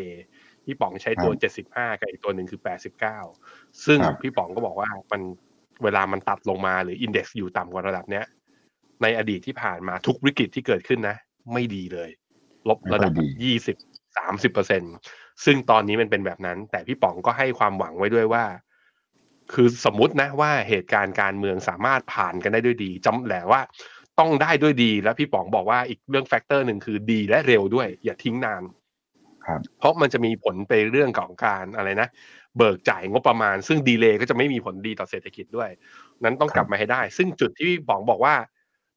พี่ป๋องใช้ตัว 75 กับอีกตัวหนึ่งคือ 89 ซึ่ง
ครับ
พี่ป๋องก็บอกว่ามัน เวลามันตัดลงมาหรือ index อยู่ต่ำกว่าระดับเนี้ย ในอดีตที่ผ่านมาทุกวิกฤตที่เกิดขึ้นนะ ไม่ดีเลย ลบระดับ
ไม่ค่อยดี
ยี่สิบสามสิบเปอร์เซ็นต์ซึ่งตอนนี้มันเป็นแบบนั้น แต่พี่ป๋องก็ให้ความหวังไว้ด้วยว่า คือสมมุตินะว่าเหตุการณ์การเมืองสามารถผ่านกันได้ด้วยดีจำแหละว่าต้องได้ด้วยดีแล้วพี่ป๋องบอกว่าอีกเรื่อง factor หนึ่งคือดีและเร็วด้วย อย่าทิ้งนาน
ครับ
เพราะมันจะมีผลไปเรื่องของการอะไรนะ เบิกจ่ายงบประมาณ ซึ่งดีเลย์ก็จะไม่มีผลดีต่อเศรษฐกิจด้วย นั้นต้องกลับมาให้ได้ ซึ่งจุดที่พี่ป๋องบอกว่า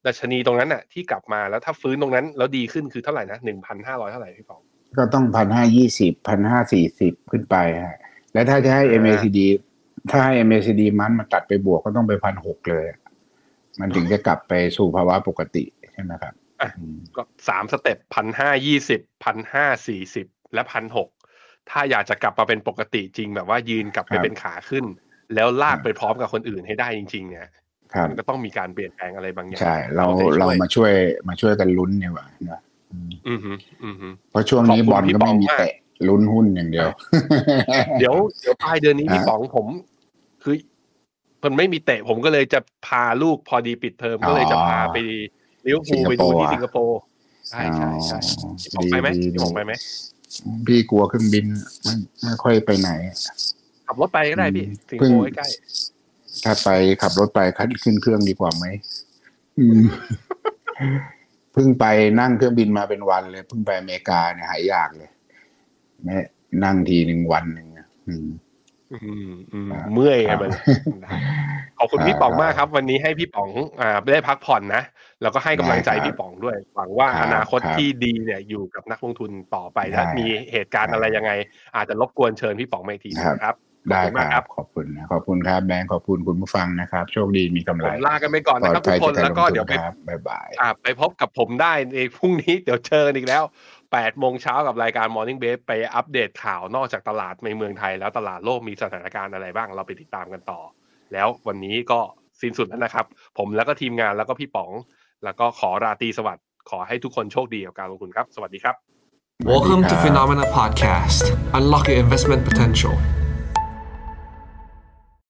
ดัชนีตรงนั้นน่ะ ที่กลับมาแล้วถ้าฟื้นตรงนั้น แล้วดีขึ้นคือเท่าไหร่นะหนึ่งพันห้าร้อยเท่าไหร่พี่ป๋อง
ก็ต้องพันห้ายี่สิบพันห้าสี่สิบขึ้นไปฮะแล้วถ้าจะให้
อ่า
MACD ถ้าให้ MACD มันมาตัดไปบวกก็ต้องไปพันหกเลยอะมันถึงจะกลับไปสู่ภาวะปกติใช่ไหมครับ
อะก็สามสเต็ปพันห้ายี่สิบพันห้าสี่สิบ และพันหกถ้าอยากจะกลับมาเป็นปกติจริงแบบว่ายืนกลับไป
ครับ
เป็นขาขึ้น แล้วลากไปพร้อมกับคนอื่นให้ได้จริง ๆ เนี่ย
ครับ
มันก็ต้องมีการเปลี่ยนแปลงอะไรบางอย่าง
ใช่เรา
ก็จะ
เรา
ช่วย
มาช่วยมาช่วยกันลุ้นเนี่ยว่ะนะอืม
อือฮึอือฮึ
เพราะช่วงนี้
ขอบคุณ
บอล
พี่
ก็
ปอ
ไม่
ง
มี
มาก
เตะลุ้นหุ้นอย่างเดียว
เดี๋ยวเดี๋ยวปลายเดือนนี้
ฮะ
พี่ป๋องผม คือมันไม่มีเตะผมก็เลยจะพาลูกพอดีปิดเทอมก็เลยจะพาไปลิเวอร์พูลไปดูที่สิงคโปร์ใช่ใช่ใช่พี่ป๋องไปไหม
ดี
พี่ป๋องไปไหม
พี่กลัวเครื่องบินไม่ไม่ค่อยไปไหน
ขับรถไปก็ได้พี่
อืม
สิงค
เพิ่ง
โปร์ใกล้
ถ้าไปขับรถไปคัดขึ้นเครื่องดีกว่าไหมอืมเพิ่งไปนั่งเครื่องบินมาเป็นวันเลยเพิ่งไปอเมริกาเนี่ยหายยากเลยแม่นั่งทีหนึ่งวันหนึ่งอะอืม
ๆอืมอืม
ครับ
เมื่อยไง
ครับ
มันขอบคุณพี่ป๋องมากครับ วันนี้ให้พี่ป๋องอ่าได้พักผ่อนนะ แล้วก็ให้กำลังใจ
ได้ครับ
พี่ป๋องด้วย หวังว่า
ครับ
อนาคต
ครับ
ที่ดีเนี่ยอยู่กับนักลงทุนต่อไป
ได้
ถ้ามีเหตุการณ์
ครับ
อะไรยังไง อาจจะรบกวนเชิญพี่ป๋องมาอีกทีนะครับ
ได้
ขอบคุณมาก
ค
ครั
รับบขอบคุณนะขอบคุณครับแบงค์ขอบคุณคุณผู้ฟังนะครับ โชคดีมีกำ
ผ
ไร
มลากันไปก่อนนะครับทุกคน
ปลอดภัย
แล้วก็
จาการ
เดี๋ยวไป
ลงทุนครับบ๊ายบาย
อ่าไปพบกับผมได้ในพรุ่งนี้เดี๋ยวเจอกันอีกแล้ว 8โมงเช้ากับรายการ Morning b r e ไปอัปเดตข่าวนอกจากตลาดในเมืองไทย แล้วตลาดโลกมีสถานการณ์อะไรบ้างเราไปติดตามกันต่อ แล้ววันนี้ก็สิ้นสุดแล้วนะครับ ผมแล้วก็ทีมงานแล้วก็พี่ป๋อง แล้วก็ขอราตรีสวัสดิ์ขอให้ทุกคนโชคดีกับการลงทุนครับ สวัสดีครับ
Welcome to Phenomena Podcast. Unlock your investment potential.